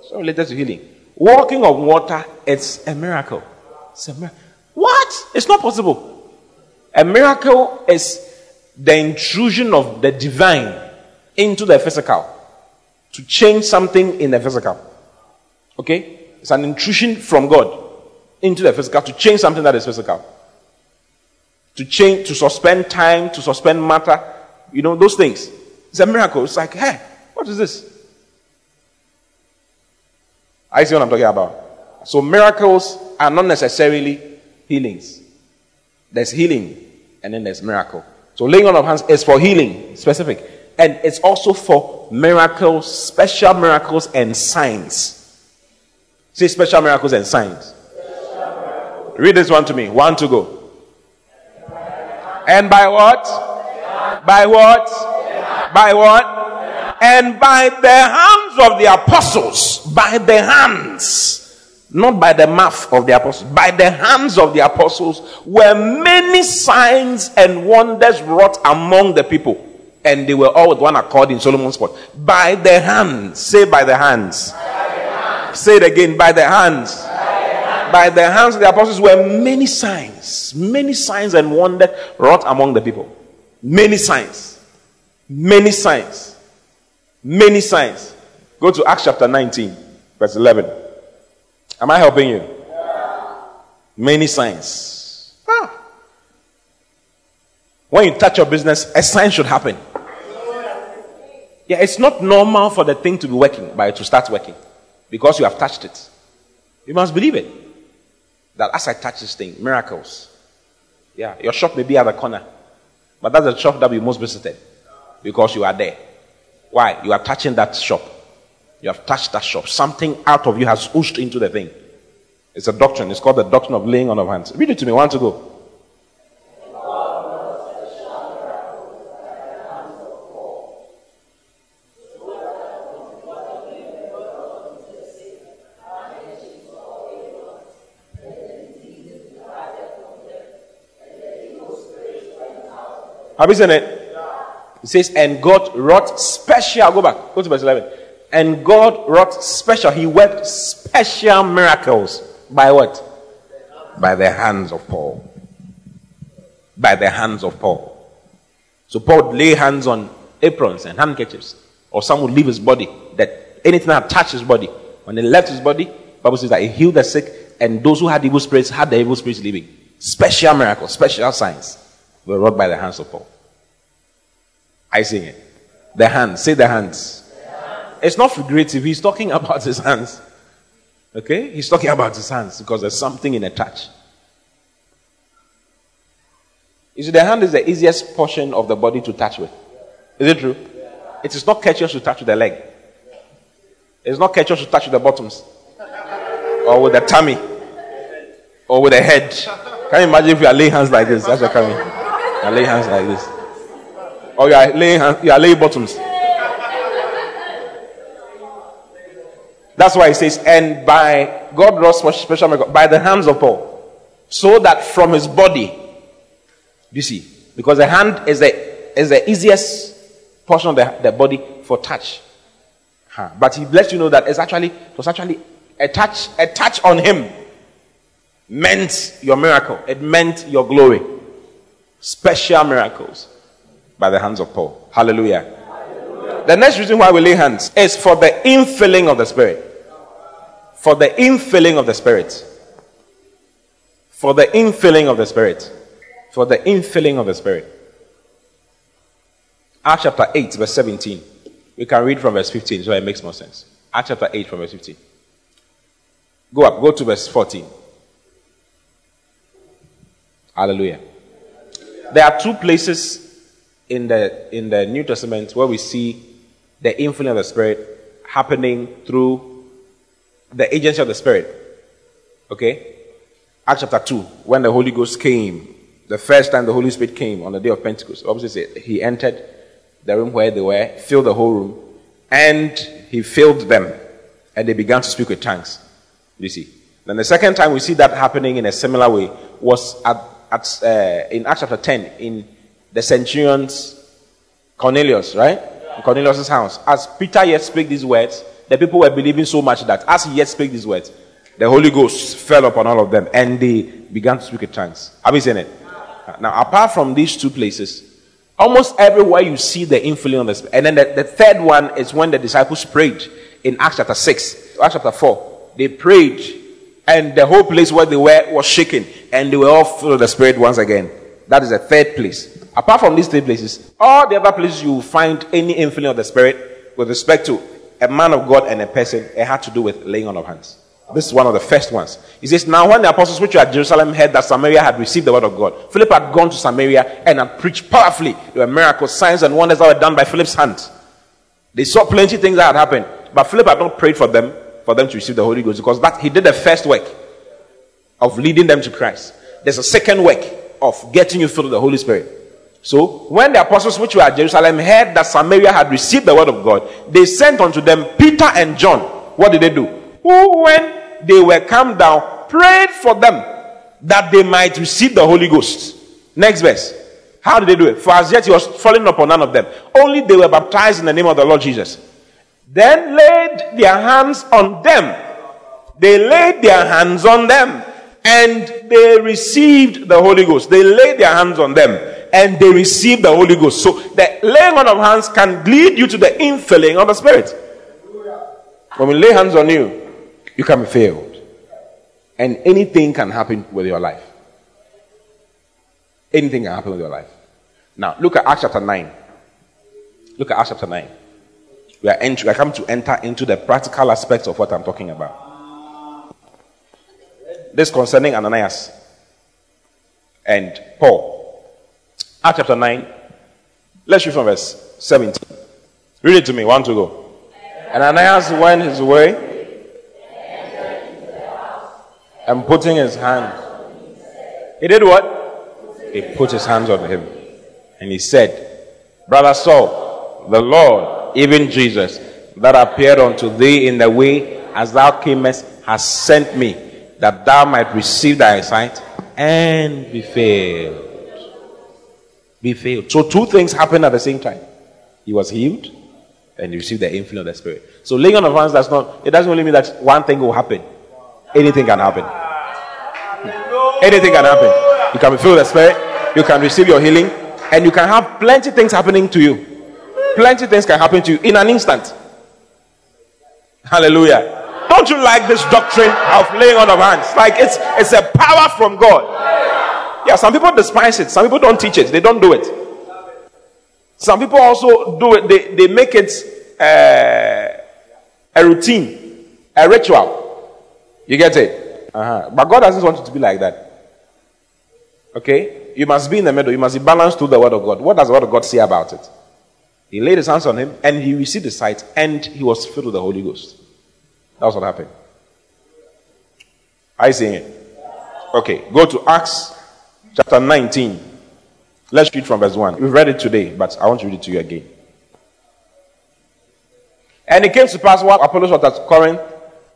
It's not related to healing. Walking on water, it's a miracle. It's a. What? It's not possible. A miracle is the intrusion of the divine into the physical to change something in the physical. Okay? It's an intrusion from God into the physical to change something that is physical. To change, to suspend time, to suspend matter, you know, those things. It's a miracle. It's like, hey, what is this? I see what I'm talking about. So miracles are not necessarily healings. There's healing and then there's miracle. So laying on of hands is for healing, specific. And it's also for miracles, special miracles and signs. Say special miracles and signs. Read this one to me. One to go. And by what? By what? By what? And by the hands of the apostles. By the hands. Not by the mouth of the apostles. By the hands of the apostles were many signs and wonders wrought among the people. And they were all with one accord in Solomon's court. By the hands. Say by the hands. By the hands. Say it again. By the hands by the hands of the apostles were many signs, many signs and wonders wrought among the people. Many signs. Many signs. Many signs. Go to Acts chapter 19, verse 11. Am I helping you? Yeah. Many signs. Ah. When you touch your business, a sign should happen. Yeah, it's not normal for the thing to be working, but to start working because you have touched it. You must believe it that as I touch this thing, miracles. Yeah, your shop may be at the corner, but that's the shop that we most visited because you are there. Why? You are touching that shop. You have touched that shop. Something out of you has oozed into the thing. It's a doctrine. It's called the doctrine of laying on of hands. Read it to me. One to go. Have you seen it? It says, and God wrought special. Go back. Go to verse 11. And God wrought special. He worked special miracles. By what? By the hands of Paul. By the hands of Paul. So Paul would lay hands on aprons and handkerchiefs. Or some would leave his body. That anything that touched his body. When he left his body, Bible says that he healed the sick, and those who had evil spirits had the evil spirits leaving. Special miracles, special signs were wrought by the hands of Paul. I sing it. The hands. Say the hands. It's not figurative. He's talking about his hands. Okay? He's talking about his hands because there's something in a touch. You see, the hand is the easiest portion of the body to touch with. Is it true? It is not courteous to touch with the leg. It's not courteous to touch with the bottoms. Or with the tummy. Or with the head. Can you imagine if you are laying hands like this? That's what coming. You lay hands like this. Or you are laying hands, you are laying bottoms. That's why he says, and by God wrought special miracle by the hands of Paul, so that from his body, you see, because the hand is the is the easiest portion of the, the body for touch. Huh. But he lets you know that it's actually it was actually a touch, a touch on him meant your miracle. It meant your glory. Special miracles by the hands of Paul. Hallelujah. Hallelujah. The next reason why we lay hands is for the infilling of the Spirit. For the infilling of the Spirit. For the infilling of the Spirit. For the infilling of the Spirit. Acts chapter 8, verse 17. We can read from verse 15 so it makes more sense. Acts chapter 8 from verse 15. Go up, go to verse 14. Hallelujah. There are two places in the in the New Testament where we see the infilling of the Spirit happening through the agency of the Spirit. Okay? Acts chapter 2, when the Holy Ghost came, the first time the Holy Spirit came on the day of Pentecost, obviously he entered the room where they were, filled the whole room, and he filled them, and they began to speak with tongues. You see. Then the second time we see that happening in a similar way was at at, uh, in Acts chapter 10 in the centurion's Cornelius, right? Cornelius' house. As Peter yet spoke these words, the people were believing so much that as he yet spake these words, the Holy Ghost fell upon all of them and they began to speak in tongues. Have you seen it? Now, apart from these two places, almost everywhere you see the infilling of the Spirit. And then the, the third one is when the disciples prayed in Acts chapter 6, Acts chapter 4. They prayed and the whole place where they were was shaking and they were all filled with the Spirit once again. That is the third place. Apart from these three places, all the other places you will find any infilling of the Spirit with respect to a man of God and a person, it had to do with laying on of hands. This is one of the first ones. He says, Now when the apostles which were at Jerusalem heard that Samaria had received the word of God, Philip had gone to Samaria and had preached powerfully. There were miracles, signs, and wonders that were done by Philip's hand. They saw plenty of things that had happened. But Philip had not prayed for them for them to receive the Holy Ghost because that he did the first work of leading them to Christ. There's a second work of getting you filled with the Holy Spirit. So, when the apostles which were at Jerusalem heard that Samaria had received the word of God, they sent unto them Peter and John. What did they do? Who, when they were come down, prayed for them that they might receive the Holy Ghost. Next verse. How did they do it? For as yet he was falling upon none of them. Only they were baptized in the name of the Lord Jesus. Then laid their hands on them. They laid their hands on them and they received the Holy Ghost. They laid their hands on them and they receive the Holy Ghost. So the laying on of hands can lead you to the infilling of the Spirit. When we lay hands on you, you can be filled. And anything can happen with your life. Anything can happen with your life. Now, look at Acts chapter 9. Look at Acts chapter 9. We are, ent- we are come to enter into the practical aspects of what I'm talking about. This concerning Ananias and Paul. Acts chapter 9. Let's read from verse 17. Read it to me. One to go. And Ananias went his way and putting his hand. He did what? He put his hands on him. And he said, Brother Saul, the Lord, even Jesus, that appeared unto thee in the way as thou camest, has sent me, that thou might receive thy sight and be filled be filled. So two things happened at the same time. He was healed and he received the infilling of the Spirit. So laying on of hands does not, it doesn't only mean that one thing will happen. Anything can happen. Anything can happen. You can be filled with the Spirit, you can receive your healing, and you can have plenty things happening to you. Plenty things can happen to you in an instant. Hallelujah. Don't you like this doctrine of laying on of hands? Like it's it's a power from God. Yeah, some people despise it. Some people don't teach it. They don't do it. Some people also do it. They, they make it uh, a routine, a ritual. You get it? Uh-huh. But God doesn't want it to be like that. Okay? You must be in the middle. You must be balanced to the Word of God. What does the Word of God say about it? He laid his hands on him and he received the sight and he was filled with the Holy Ghost. That's what happened. Are you seeing it? Okay, go to Acts chapter 19. Let's read from verse 1. We've read it today, but I want to read it to you again. And it came to pass while Apollos was at Corinth,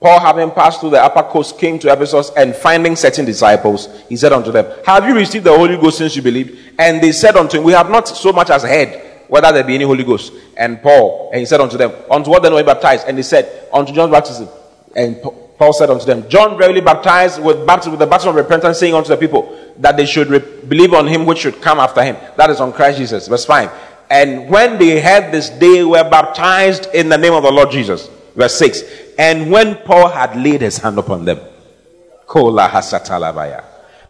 Paul, having passed through the upper coast, came to Ephesus, and finding certain disciples, he said unto them, Have you received the Holy Ghost since you believed? And they said unto him, We have not so much as heard whether there be any Holy Ghost. And Paul, and he said unto them, Unto what then were you baptized? And they said, Unto John's baptism. And Paul said unto them, John verily baptized with, baptism, with the baptism of repentance, saying unto the people that they should re- believe on him which should come after him. That is on Christ Jesus. Verse 5. And when they heard this, they were baptized in the name of the Lord Jesus. Verse 6. And when Paul had laid his hand upon them,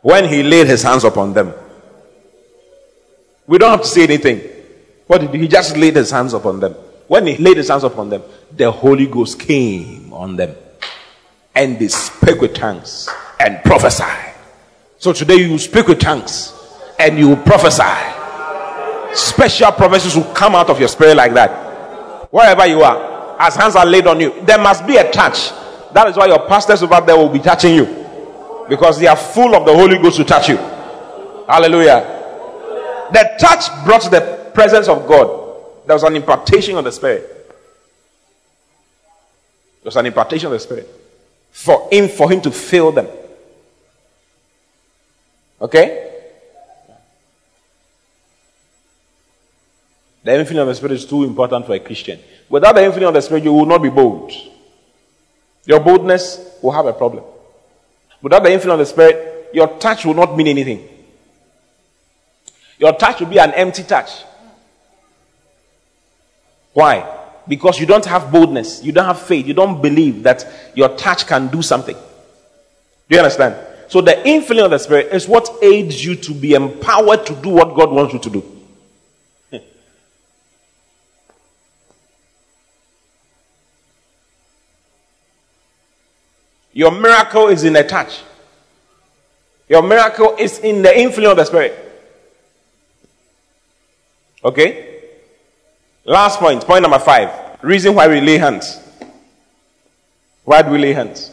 when he laid his hands upon them, we don't have to say anything. What did he? just laid his hands upon them. When he laid his hands upon them, the Holy Ghost came on them and they speak with tongues and prophesy. So today you speak with tongues and you prophesy. Special prophecies will come out of your spirit like that. Wherever you are, as hands are laid on you, there must be a touch. That is why your pastors over there will be touching you because they are full of the Holy Ghost to touch you. Hallelujah. The touch brought the presence of God. There was an impartation of the Spirit. There was an impartation of the Spirit for him for him to fill them. Okay? The infilling of the Spirit is too important for a Christian. Without the infilling of the Spirit, you will not be bold. Your boldness will have a problem. Without the influence of the Spirit, your touch will not mean anything. Your touch will be an empty touch. Why? Because you don't have boldness, you don't have faith, you don't believe that your touch can do something. Do you understand? So the infilling of the Spirit is what aids you to be empowered to do what God wants you to do. Your miracle is in a touch. Your miracle is in the infilling of the Spirit. Okay? Last point, point number five. Reason why we lay hands. Why do we lay hands?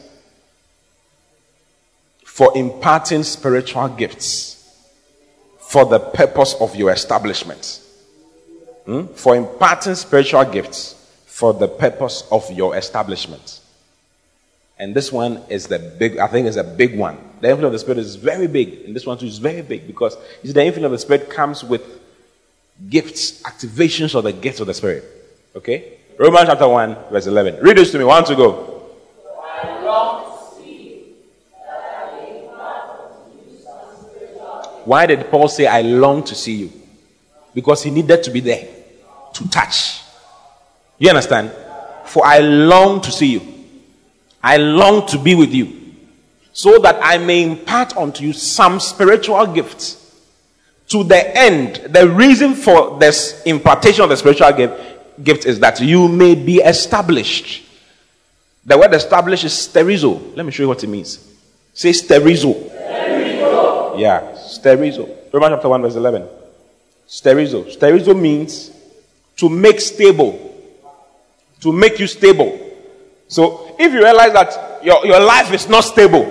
For imparting spiritual gifts for the purpose of your establishment. Hmm? For imparting spiritual gifts for the purpose of your establishment. And this one is the big, I think is a big one. The influence of the Spirit is very big. And this one too is very big because see, the influence of the Spirit comes with gifts, activations of the gifts of the Spirit. Okay? Romans chapter 1, verse 11. Read this to me. One to go. Why did Paul say, I long to see you? Because he needed to be there to touch. You understand? For I long to see you. I long to be with you so that I may impart unto you some spiritual gifts. To the end, the reason for this impartation of the spiritual gift, gift is that you may be established. The word established is sterizo. Let me show you what it means. Say sterizo. Yeah, sterizo. Romans chapter 1, verse 11. Sterizo. Sterizo means to make stable. To make you stable. So if you realize that your, your life is not stable,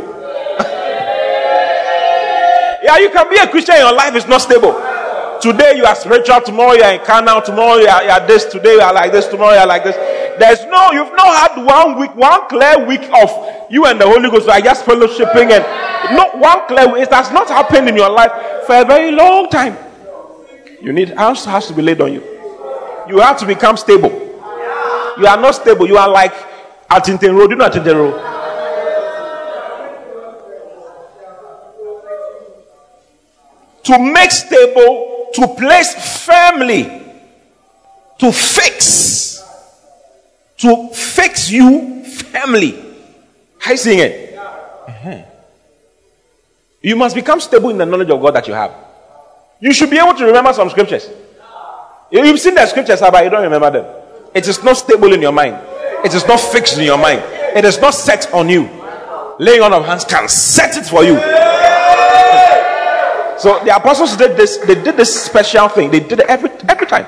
yeah, you can be a Christian, your life is not stable. Today you are spiritual, tomorrow you are in carnal, tomorrow you are, you are this, today you are like this, tomorrow you are like this. There's no, you've not had one week, one clear week of you and the Holy Ghost are just fellowshipping and not one clear week. It has not happened in your life for a very long time. You need, house has to be laid on you. You have to become stable. You are not stable. You are like Atinten Road. Do you know Atinten Road? To make stable, to place firmly, to fix, to fix you firmly. How you seeing it? Uh-huh. You must become stable in the knowledge of God that you have. You should be able to remember some scriptures. You've seen the scriptures, but you don't remember them. It is not stable in your mind. It is not fixed in your mind. It is not set on you. Laying on of hands can set it for you. So the apostles did this. They did this special thing. They did it every every time.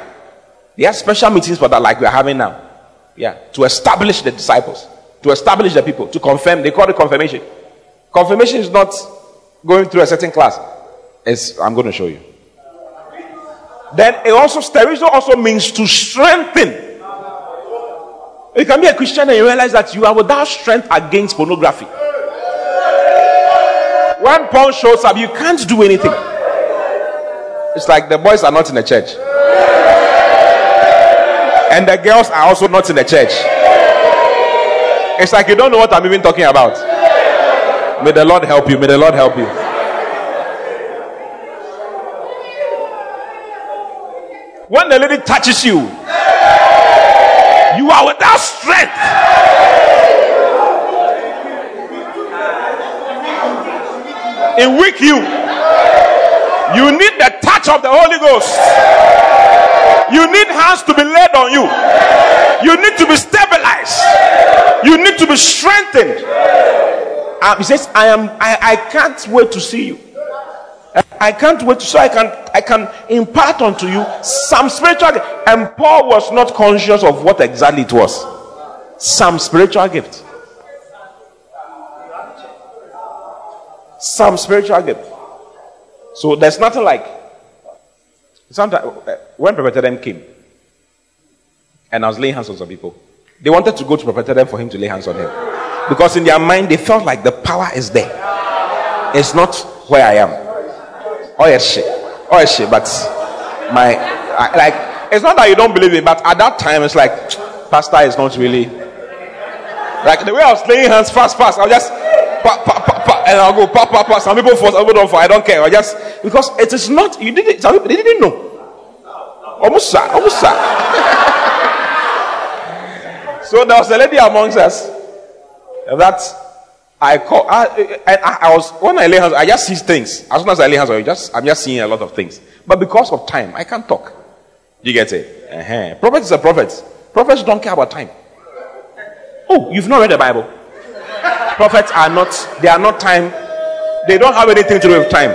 They had special meetings for that, like we are having now. Yeah, to establish the disciples, to establish the people, to confirm. They call it confirmation. Confirmation is not going through a certain class. It's, I'm going to show you. Then it also sterizo also means to strengthen. You can be a Christian and you realize that you are without strength against pornography. When Paul shows up, you can't do anything. It's like the boys are not in the church. And the girls are also not in the church. It's like you don't know what I'm even talking about. May the Lord help you. May the Lord help you. When the lady touches you, you are without strength. In weak you, you need the touch of the Holy Ghost. You need hands to be laid on you. You need to be stabilized. You need to be strengthened. Uh, he says, I am I, I can't wait to see you. I can't wait so I can I can impart unto you some spiritual gift. And Paul was not conscious of what exactly it was. Some spiritual gift. Some spiritual gift. So there's nothing like sometimes uh, when Prophet Adam came and I was laying hands on some people, they wanted to go to Prophet Adam for him to lay hands on him. Because in their mind they felt like the power is there. It's not where I am. Oh yes, shit. Oh yes, shit. But my I, like it's not that you don't believe me, but at that time it's like pastor is not really like the way I was laying hands fast, fast. I was just pa, pa, and I'll go pop, pop, pop. Some people fall, some people don't fall. I don't care. I just because it is not. You didn't. Some people they didn't know. Almost, sir. Almost, sir. so there was a lady amongst us that I call. I, I, I, was when I lay hands, I just see things. As soon as I lay hands on you, just I'm just seeing a lot of things. But because of time, I can't talk. You get it? Uh-huh. Prophets is a prophet. Prophets don't care about time. Oh, you've not read the Bible. Prophets are not. They are not time. They don't have anything to do with time.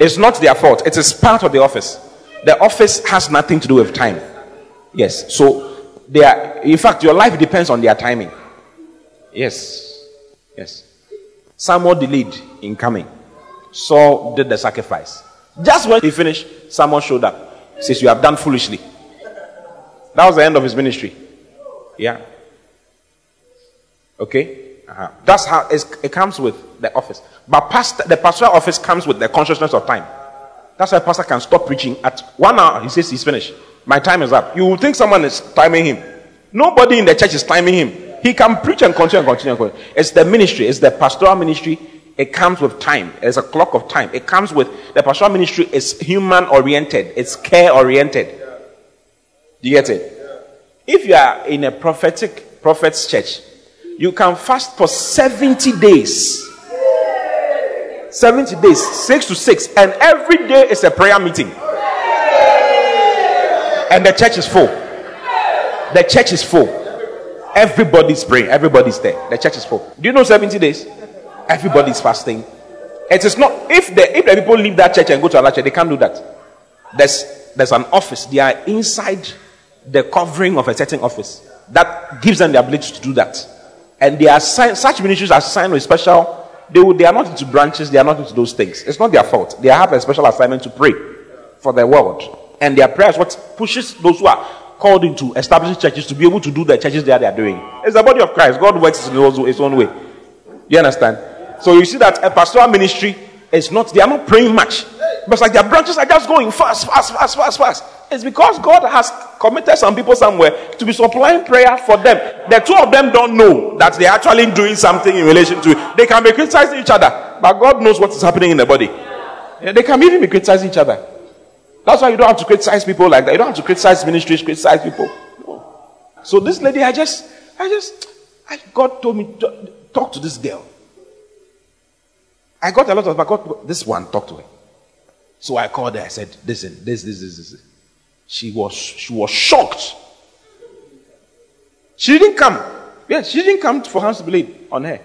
It's not their fault. It is part of the office. The office has nothing to do with time. Yes. So they are. In fact, your life depends on their timing. Yes. Yes. Samuel delayed in coming. Saul did the sacrifice. Just when he finished, Samuel showed up. Says, You have done foolishly. That was the end of his ministry. Yeah. Okay? Uh-huh. That's how it comes with the office. But pastor, the pastoral office comes with the consciousness of time. That's why pastor can stop preaching at one hour. He says he's finished. My time is up. You think someone is timing him. Nobody in the church is timing him. He can preach and continue and continue. And continue. It's the ministry. It's the pastoral ministry. It comes with time. It's a clock of time. It comes with the pastoral ministry is human oriented. It's care oriented. Do you get it? If you are in a prophetic prophet's church, you can fast for 70 days. 70 days, 6 to 6, and every day is a prayer meeting. And the church is full. The church is full. Everybody's praying. Everybody's there. The church is full. Do you know 70 days? Everybody's fasting. It is not if the if the people leave that church and go to another church, they can't do that. There's there's an office. They are inside the covering of a certain office that gives them the ability to do that. And they are assigned, such ministries are assigned with special. They, they are not into branches. They are not into those things. It's not their fault. They have a special assignment to pray for the world, and their prayers what pushes those who are called into establishing churches to be able to do the churches that they are doing. It's the body of Christ. God works in his own way. You understand? So you see that a pastoral ministry is not, they are not praying much. But like their branches are just going fast, fast, fast, fast, fast. It's because God has committed some people somewhere to be supplying prayer for them. The two of them don't know that they're actually doing something in relation to it. They can be criticizing each other, but God knows what is happening in the body. They can even be criticizing each other. That's why you don't have to criticize people like that. You don't have to criticize ministries, criticize people. No. So this lady, I just, I just, I, God told me, to, talk to this girl. I got a lot of, but God, this one, talk to her. So I called her. I said, listen, this, this, this, this. She was, she was shocked. She didn't come. Yes, she didn't come for hands to believe on her.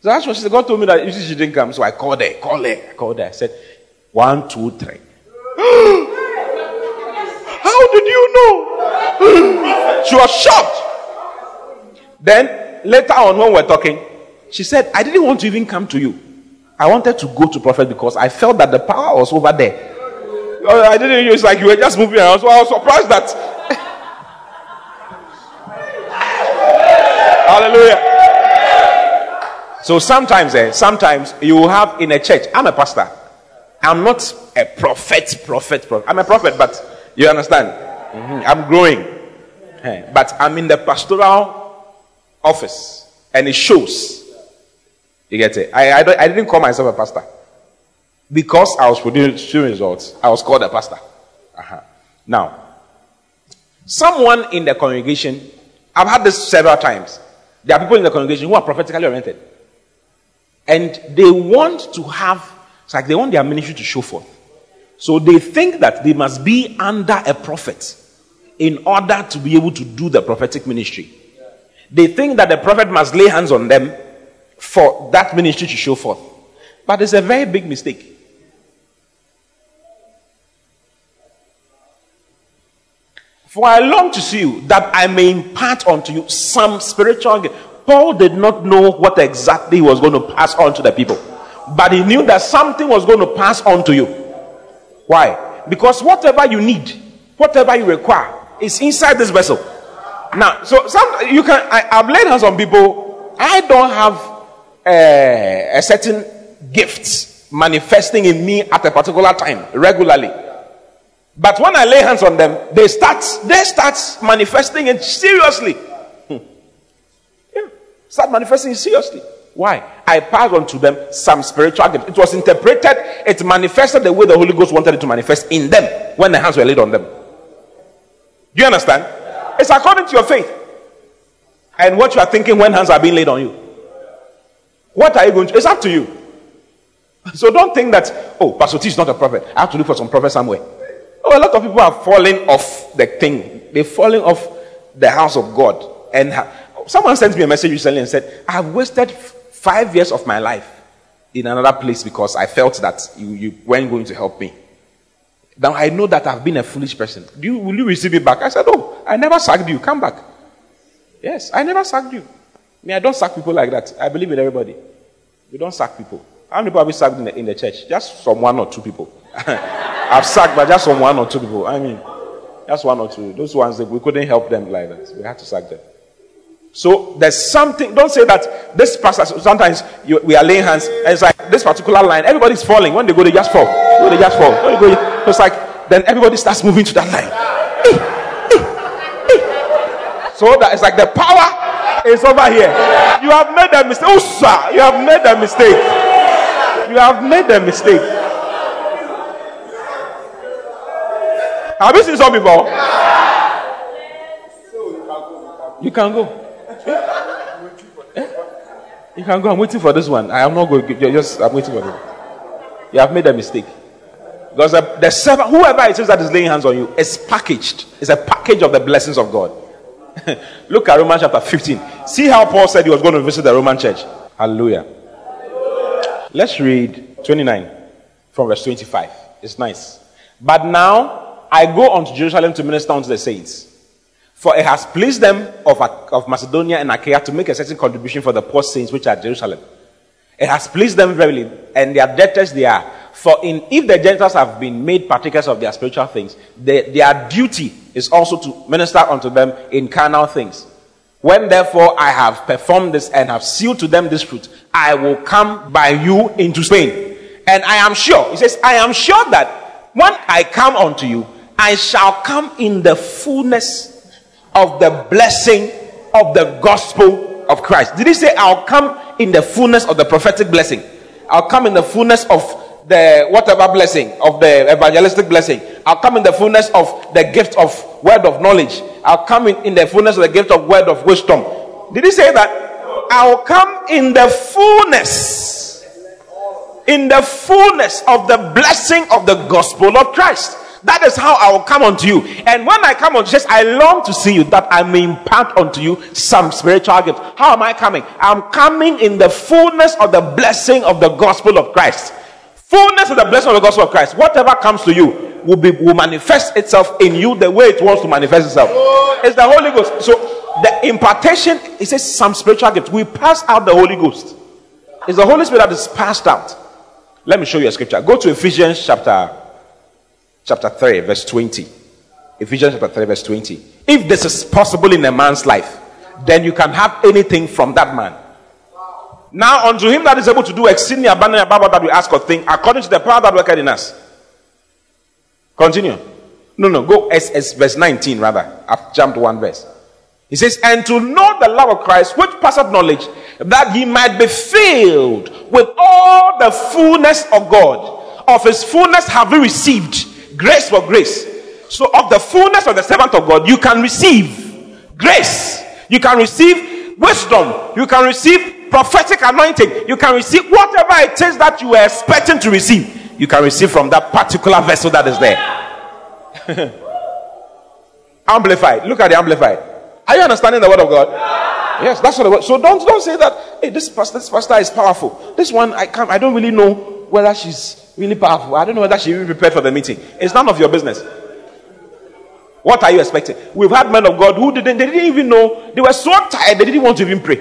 So that's what she said. God told me that she didn't come. So I called her, called her, I called her. I said, one, two, three. How did you know? she was shocked. Then later on, when we were talking, she said, I didn't want to even come to you. I wanted to go to prophet because I felt that the power was over there. Oh, I didn't know it's like you were just moving around. So I was surprised that. Hallelujah. So sometimes, eh, sometimes you have in a church. I'm a pastor. I'm not a prophet, prophet, prophet. I'm a prophet, but you understand? Mm-hmm. I'm growing. Hey, but I'm in the pastoral office, and it shows. You get it? I, I, I didn't call myself a pastor. Because I was producing results, I was called a pastor. Uh-huh. Now, someone in the congregation, I've had this several times. There are people in the congregation who are prophetically oriented. And they want to have it's like they want their ministry to show forth. So they think that they must be under a prophet in order to be able to do the prophetic ministry. They think that the prophet must lay hands on them for that ministry to show forth. But it's a very big mistake. For I long to see you that I may impart unto you some spiritual. gift. Paul did not know what exactly he was going to pass on to the people. But he knew that something was going to pass on to you. Why? Because whatever you need, whatever you require, is inside this vessel. Now, so some you can I, have laid hands on people. I don't have uh, a certain gift manifesting in me at a particular time regularly. But when I lay hands on them, they start they start manifesting it seriously. Hmm. Yeah, start manifesting seriously. Why? I passed on to them some spiritual gift. It was interpreted, it manifested the way the Holy Ghost wanted it to manifest in them when the hands were laid on them. Do you understand? It's according to your faith and what you are thinking when hands are being laid on you. What are you going to? It's up to you. So don't think that, oh, Pastor T is not a prophet. I have to look for some prophet somewhere. Oh, a lot of people are falling off the thing. They're falling off the house of God. And ha- someone sent me a message recently and said, I have wasted five years of my life in another place because I felt that you, you weren't going to help me. Now I know that I've been a foolish person. Do you, will you receive it back? I said, Oh, I never sacked you. Come back. Yes, I never sacked you. I mean, I don't sack people like that. I believe in everybody. We don't sack people. How many people have we sacked in the, in the church? Just from one or two people. I've sacked, but just from one or two people. I mean, just one or two. Those ones, we couldn't help them like that. We had to sack them. So there's something, don't say that this pastor, sometimes you, we are laying hands, and it's like this particular line, everybody's falling. When they go, they just fall. When they just fall. When they go, it's like, then everybody starts moving to that line. So that it's like the power is over here. You have made a mistake. Sir, you have made a mistake. You have made a mistake. Have you seen some people? You can go. You can go. I'm waiting for this one. I am not going. You're just. I'm waiting for this. You have made a mistake. Because uh, the, the servant, whoever it is that is laying hands on you, is packaged. It's a package of the blessings of God. Look at Romans chapter 15. See how Paul said he was going to visit the Roman church. Hallelujah. Let's read 29 from verse 25. It's nice. But now I go on to Jerusalem to minister unto the saints. For it has pleased them of, of Macedonia and Achaia to make a certain contribution for the poor saints which are Jerusalem. It has pleased them verily, and their debtors they are. For in, if the Gentiles have been made partakers of their spiritual things, they, their duty is also to minister unto them in carnal things. When therefore I have performed this and have sealed to them this fruit, I will come by you into Spain. And I am sure, he says, I am sure that when I come unto you, I shall come in the fullness of the blessing of the gospel of Christ. Did he say, I'll come in the fullness of the prophetic blessing? I'll come in the fullness of the whatever blessing, of the evangelistic blessing. I'll come in the fullness of the gift of word of knowledge. I'll come in, in the fullness of the gift of word of wisdom. Did he say that? I'll come in the fullness, in the fullness of the blessing of the gospel of Christ. That is how I will come unto you. And when I come unto you, I long to see you that I may impart unto you some spiritual gift. How am I coming? I'm coming in the fullness of the blessing of the gospel of Christ. Fullness of the blessing of the gospel of Christ. Whatever comes to you will be will manifest itself in you the way it wants to manifest itself. It's the Holy Ghost. So the impartation, says some spiritual gift. We pass out the Holy Ghost. It's the Holy Spirit that is passed out. Let me show you a scripture. Go to Ephesians chapter chapter 3, verse 20. Ephesians chapter 3, verse 20. If this is possible in a man's life, then you can have anything from that man. Now, unto him that is able to do exceedingly abundantly above that we ask or think, according to the power that worketh in us. Continue. No, no, go as verse 19 rather. I've jumped one verse. He says, And to know the love of Christ, which passeth knowledge, that ye might be filled with all the fullness of God. Of his fullness have we received grace for grace. So, of the fullness of the servant of God, you can receive grace. You can receive wisdom. You can receive prophetic anointing. You can receive whatever it is that you are expecting to receive. You can receive from that particular vessel that is there. amplified. Look at the amplified. Are you understanding the word of God? Yes, that's what the word. So don't don't say that. Hey, this pastor, this pastor is powerful. This one, I can't. I don't really know whether she's really powerful. I don't know whether she even prepared for the meeting. It's none of your business. What are you expecting? We've had men of God who didn't, they didn't even know, they were so tired, they didn't want to even pray.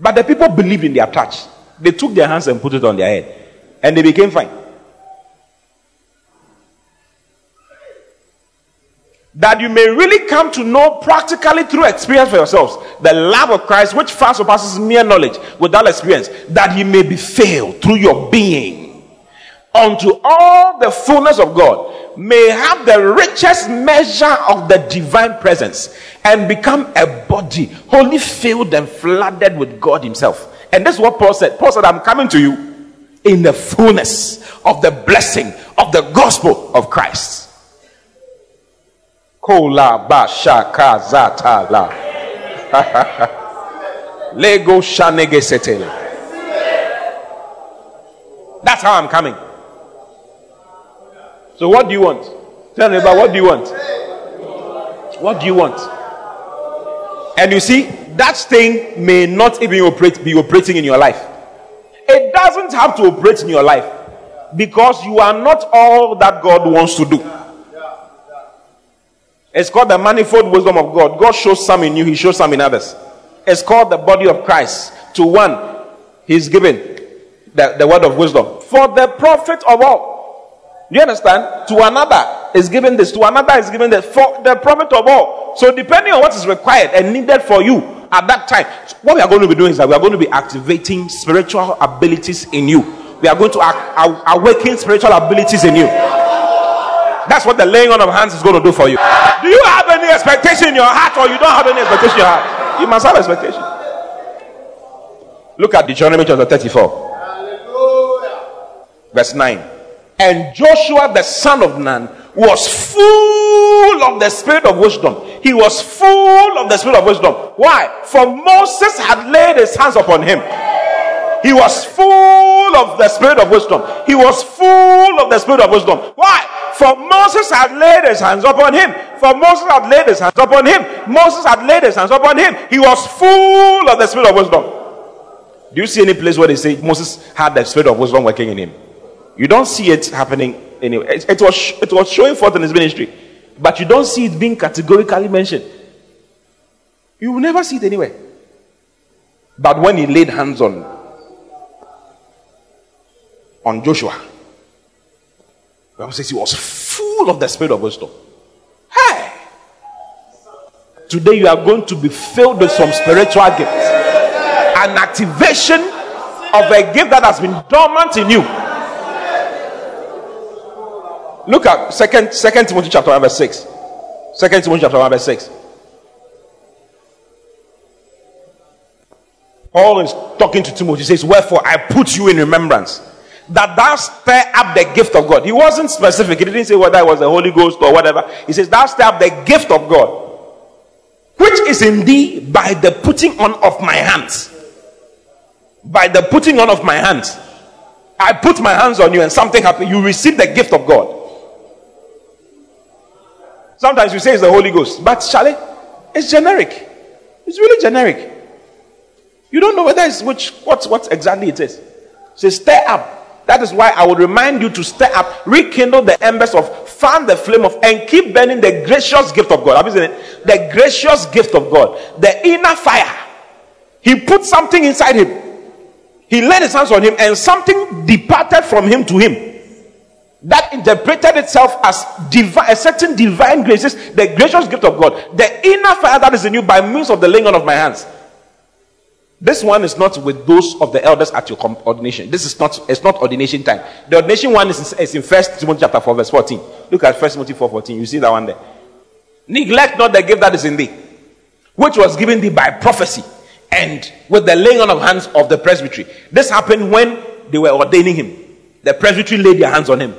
But the people believed in their touch. They took their hands and put it on their head, and they became fine. That you may really come to know practically through experience for yourselves the love of Christ, which far surpasses mere knowledge without experience, that you may be filled through your being unto all the fullness of God may have the richest measure of the divine presence and become a body wholly filled and flooded with God Himself. And this is what Paul said. Paul said, I'm coming to you in the fullness of the blessing of the gospel of Christ. Kola ba shaka zata la. Lego shanege setele. That's how I'm coming. So what do you want? Tell me about what do you want? What do you want? And you see, that thing may not even operate, be operating in your life. It doesn't have to operate in your life because you are not all that God wants to do. It's called the manifold wisdom of God. God shows some in you, He shows some in others. It's called the body of Christ. To one, He's given the, the word of wisdom. For the profit of all. Do you understand? To another is given this, to another is given this, for the profit of all. So, depending on what is required and needed for you at that time, what we are going to be doing is that we are going to be activating spiritual abilities in you. We are going to awaken spiritual abilities in you. That's what the laying on of hands is going to do for you. Do you have any expectation in your heart or you don't have any expectation in your heart? You must have expectation. Look at Deuteronomy chapter 34. Verse 9. And Joshua the son of Nun was full of the spirit of wisdom. He was full of the spirit of wisdom. Why? For Moses had laid his hands upon him. He was full of the spirit of wisdom. He was full of the spirit of wisdom. Why? For Moses had laid his hands upon him. For Moses had laid his hands upon him. Moses had laid his hands upon him. He was full of the spirit of wisdom. Do you see any place where they say Moses had the spirit of wisdom working in him? You don't see it happening anywhere. It, it, was, it was showing forth in his ministry, but you don't see it being categorically mentioned. You will never see it anywhere. But when he laid hands on, on Joshua, the Bible says he was full of the spirit of wisdom. Hey! Today you are going to be filled with some spiritual gifts. An activation of a gift that has been dormant in you Look at second second Timothy chapter 1, verse 6. Second Timothy chapter 1, verse 6. Paul is talking to Timothy. He says, Wherefore I put you in remembrance that thou stir up the gift of God. He wasn't specific. He didn't say whether it was the Holy Ghost or whatever. He says, Thou stir up the gift of God, which is in thee by the putting on of my hands. By the putting on of my hands. I put my hands on you and something happened. You receive the gift of God. Sometimes you say it's the Holy Ghost, but Charlie, it's generic. It's really generic. You don't know whether it's which what what exactly it is. So stir up. That is why I would remind you to stir up, rekindle the embers of, fan the flame of, and keep burning the gracious gift of God. Have you seen it? The gracious gift of God, the inner fire. He put something inside him. He laid his hands on him, and something departed from him to him that interpreted itself as divine, a certain divine graces, the gracious gift of God, the inner fire that is in you by means of the laying on of my hands. This one is not with those of the elders at your ordination. This is not it's not ordination time. The ordination one is, is in First Timothy chapter 4, verse 14. Look at First Timothy 4, 14. You see that one there. Neglect not the gift that is in thee, which was given thee by prophecy and with the laying on of hands of the presbytery. This happened when they were ordaining him. The presbytery laid their hands on him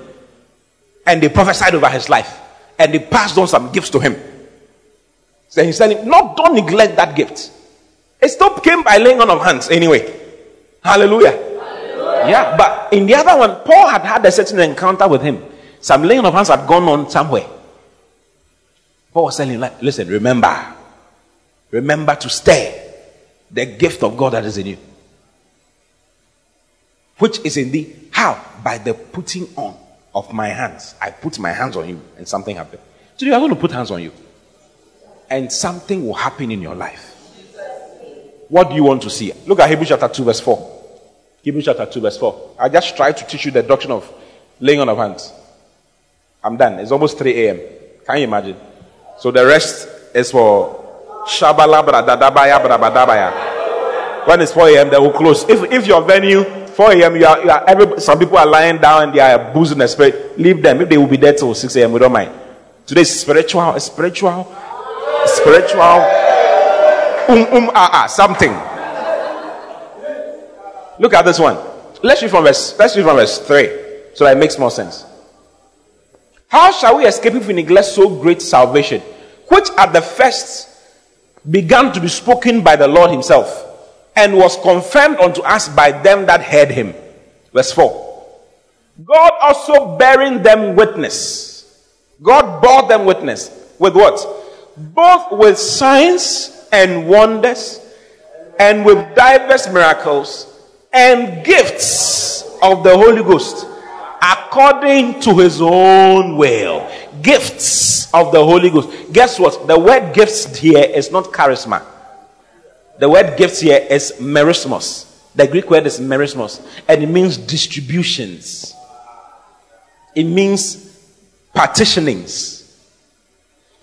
and they prophesied over his life and they passed on some gifts to him. So he said, "Not don't neglect that gift. It still came by laying on of hands anyway. Hallelujah. Hallelujah. Yeah, but in the other one, Paul had had a certain encounter with him. Some laying on of hands had gone on somewhere. Paul was telling him, listen, remember, remember to stay the gift of God that is in you, which is in thee. How? By the putting on of my hands. I put my hands on you and something happened. Today I'm going to put hands on you. And something will happen in your life. What do you want to see? Look at Hebrews chapter 2, verse 4. Hebrews chapter 2, verse 4. I just tried to teach you the doctrine of laying on of hands. I'm done. It's almost 3 a.m. Can you imagine? So the rest is for Shabalabra Dadabaya Brabadabaya. When it's 4 a.m., they will close. If, if your venue 4 a.m., you are, you are every, some people are lying down they are boozing the spirit. Leave them. If they will be there till 6 a.m., we don't mind. Today is spiritual, spiritual, spiritual, um, um, ah, ah, something. Look at this one. Let's read from verse, let's read from verse 3 so that it makes more sense. How shall we escape if we neglect so great salvation, which at the first began to be spoken by the Lord Himself, and was confirmed unto us by them that heard Him? Verse 4. God also bearing them witness. God bore them witness. With what? Both with signs and wonders, and with diverse miracles and gifts of the Holy Ghost according to his own will. Gifts of the Holy Ghost. Guess what? The word gifts here is not charisma. The word gifts here is merismos. The Greek word is merismos, and it means distributions. It means partitionings.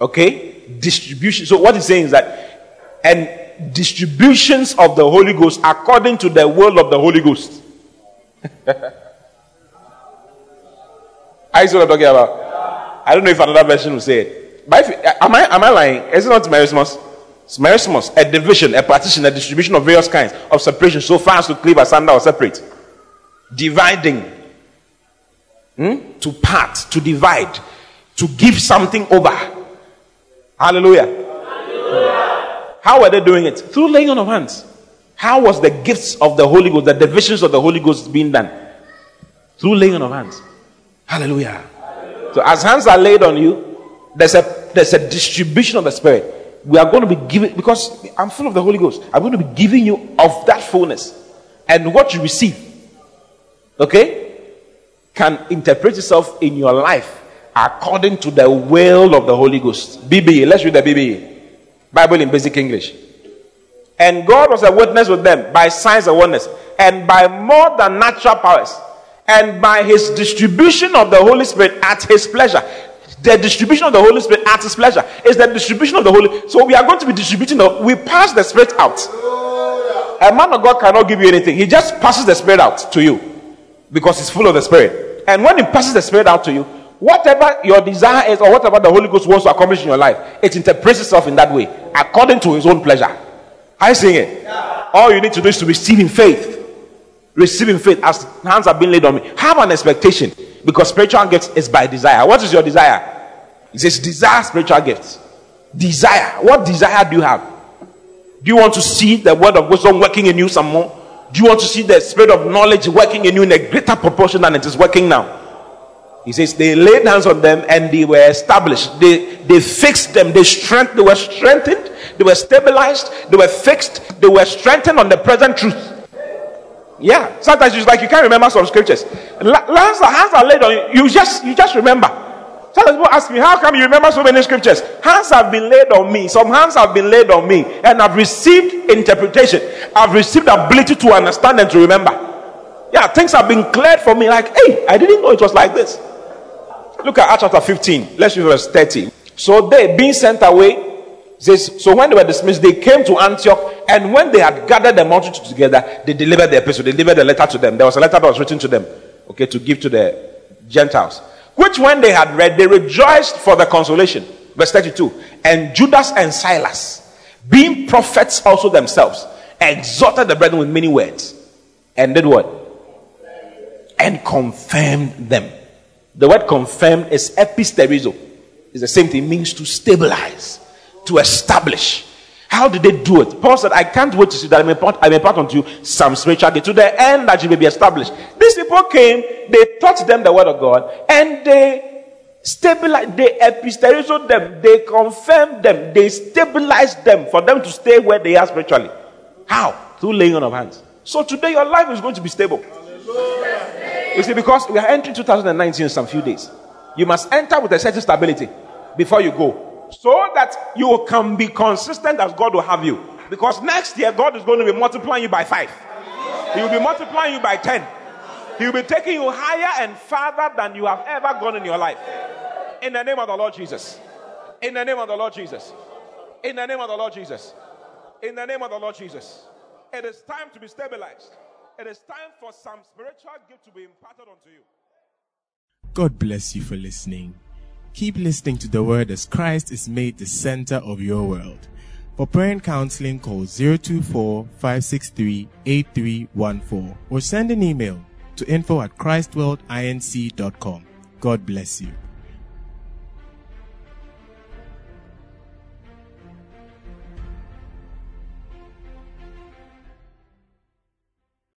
Okay? Distribution. So what he's saying is that, and distributions of the Holy Ghost according to the will of the Holy Ghost. I see what I'm talking about. I don't know if another version will say it. But if, am I am I lying? Is it not merismos? It's merismos, a division, a partition, a distribution of various kinds of separation, so far as to cleave asunder or separate. Dividing. Hmm? To part, to divide, to give something over. Hallelujah. How were they doing it? Through laying on of hands. How was the gifts of the Holy Ghost, the divisions of the Holy Ghost being done? Through laying on of hands. Hallelujah. Hallelujah. So as hands are laid on you, there's a there's a distribution of the Spirit. We are going to be giving because I'm full of the Holy Ghost. I'm going to be giving you of that fullness. And what you receive, okay, can interpret itself in your life according to the will of the Holy Ghost. BBE, let's read the BBE. Bible in basic English. And God was a witness with them by signs and wonders, and by more than natural powers and by his distribution of the Holy Spirit at his pleasure. The distribution of the Holy Spirit at his pleasure is the distribution of the Holy. So we are going to be distributing. The, we pass the Spirit out. A man of God cannot give you anything. He just passes the Spirit out to you because he's full of the Spirit. And when he passes the Spirit out to you, whatever your desire is or whatever the Holy Ghost wants to accomplish in your life, it interprets itself in that way according to his own pleasure. Are you seeing it? All you need to do is to receive in faith receiving faith as hands are being laid on me. Have an expectation because spiritual gifts is by desire. What is your desire? It says desire spiritual gifts. Desire. What desire do you have? Do you want to see the word of wisdom working in you some more? Do you want to see the spirit of knowledge working in you in a greater proportion than it is working now? He says they laid hands on them and they were established. They they fixed them. They strength. They were strengthened. They were stabilized. They were fixed. They were strengthened on the present truth. Yeah, sometimes it's like you can't remember some scriptures. Hands are, hands are laid on you. You just you just remember. Sometimes people ask me, how come you remember so many scriptures? Hands have been laid on me. Some hands have been laid on me, and I've received interpretation. I've received ability to understand and to remember. Yeah, things have been cleared for me. Like, hey, I didn't know it was like this. Look at Acts chapter 15. Let's read verse 30. So they, being sent away, says, so when they were dismissed, they came to Antioch, and when they had gathered the multitude together, they delivered the epistle, they delivered the letter to them. There was a letter that was written to them, okay, to give to the Gentiles. Which when they had read, they rejoiced for the consolation. Verse 32. And Judas and Silas, being prophets also themselves, exhorted the brethren with many words. And did what? And confirmed them. The word confirmed is episterizo. It's the same thing, it means to stabilize to establish. How did they do it? Paul said, I can't wait to see that I may impart, I may impart unto you some spiritual gift to the end that you may be established. These people came, they taught them the word of God, and they stabilized, they episterizo them, they confirmed them, they stabilized them for them to stay where they are spiritually. How? Through laying on of hands. So today your life is going to be stable. You see, because we are entering 2019 in some few days. You must enter with a certain stability before you go so that you can be consistent as God will have you. Because next year, God is going to be multiplying you by five, He will be multiplying you by ten. He will be taking you higher and farther than you have ever gone in your life. In the name of the Lord Jesus. In the name of the Lord Jesus. In the name of the Lord Jesus. In the name of the Lord Jesus. It is time to be stabilized. It is time for some spiritual gift to be imparted unto you. God bless you for listening. Keep listening to the word as Christ is made the center of your world. For prayer and counseling, call 024 563 8314 or send an email to info at christworldinc.com. God bless you.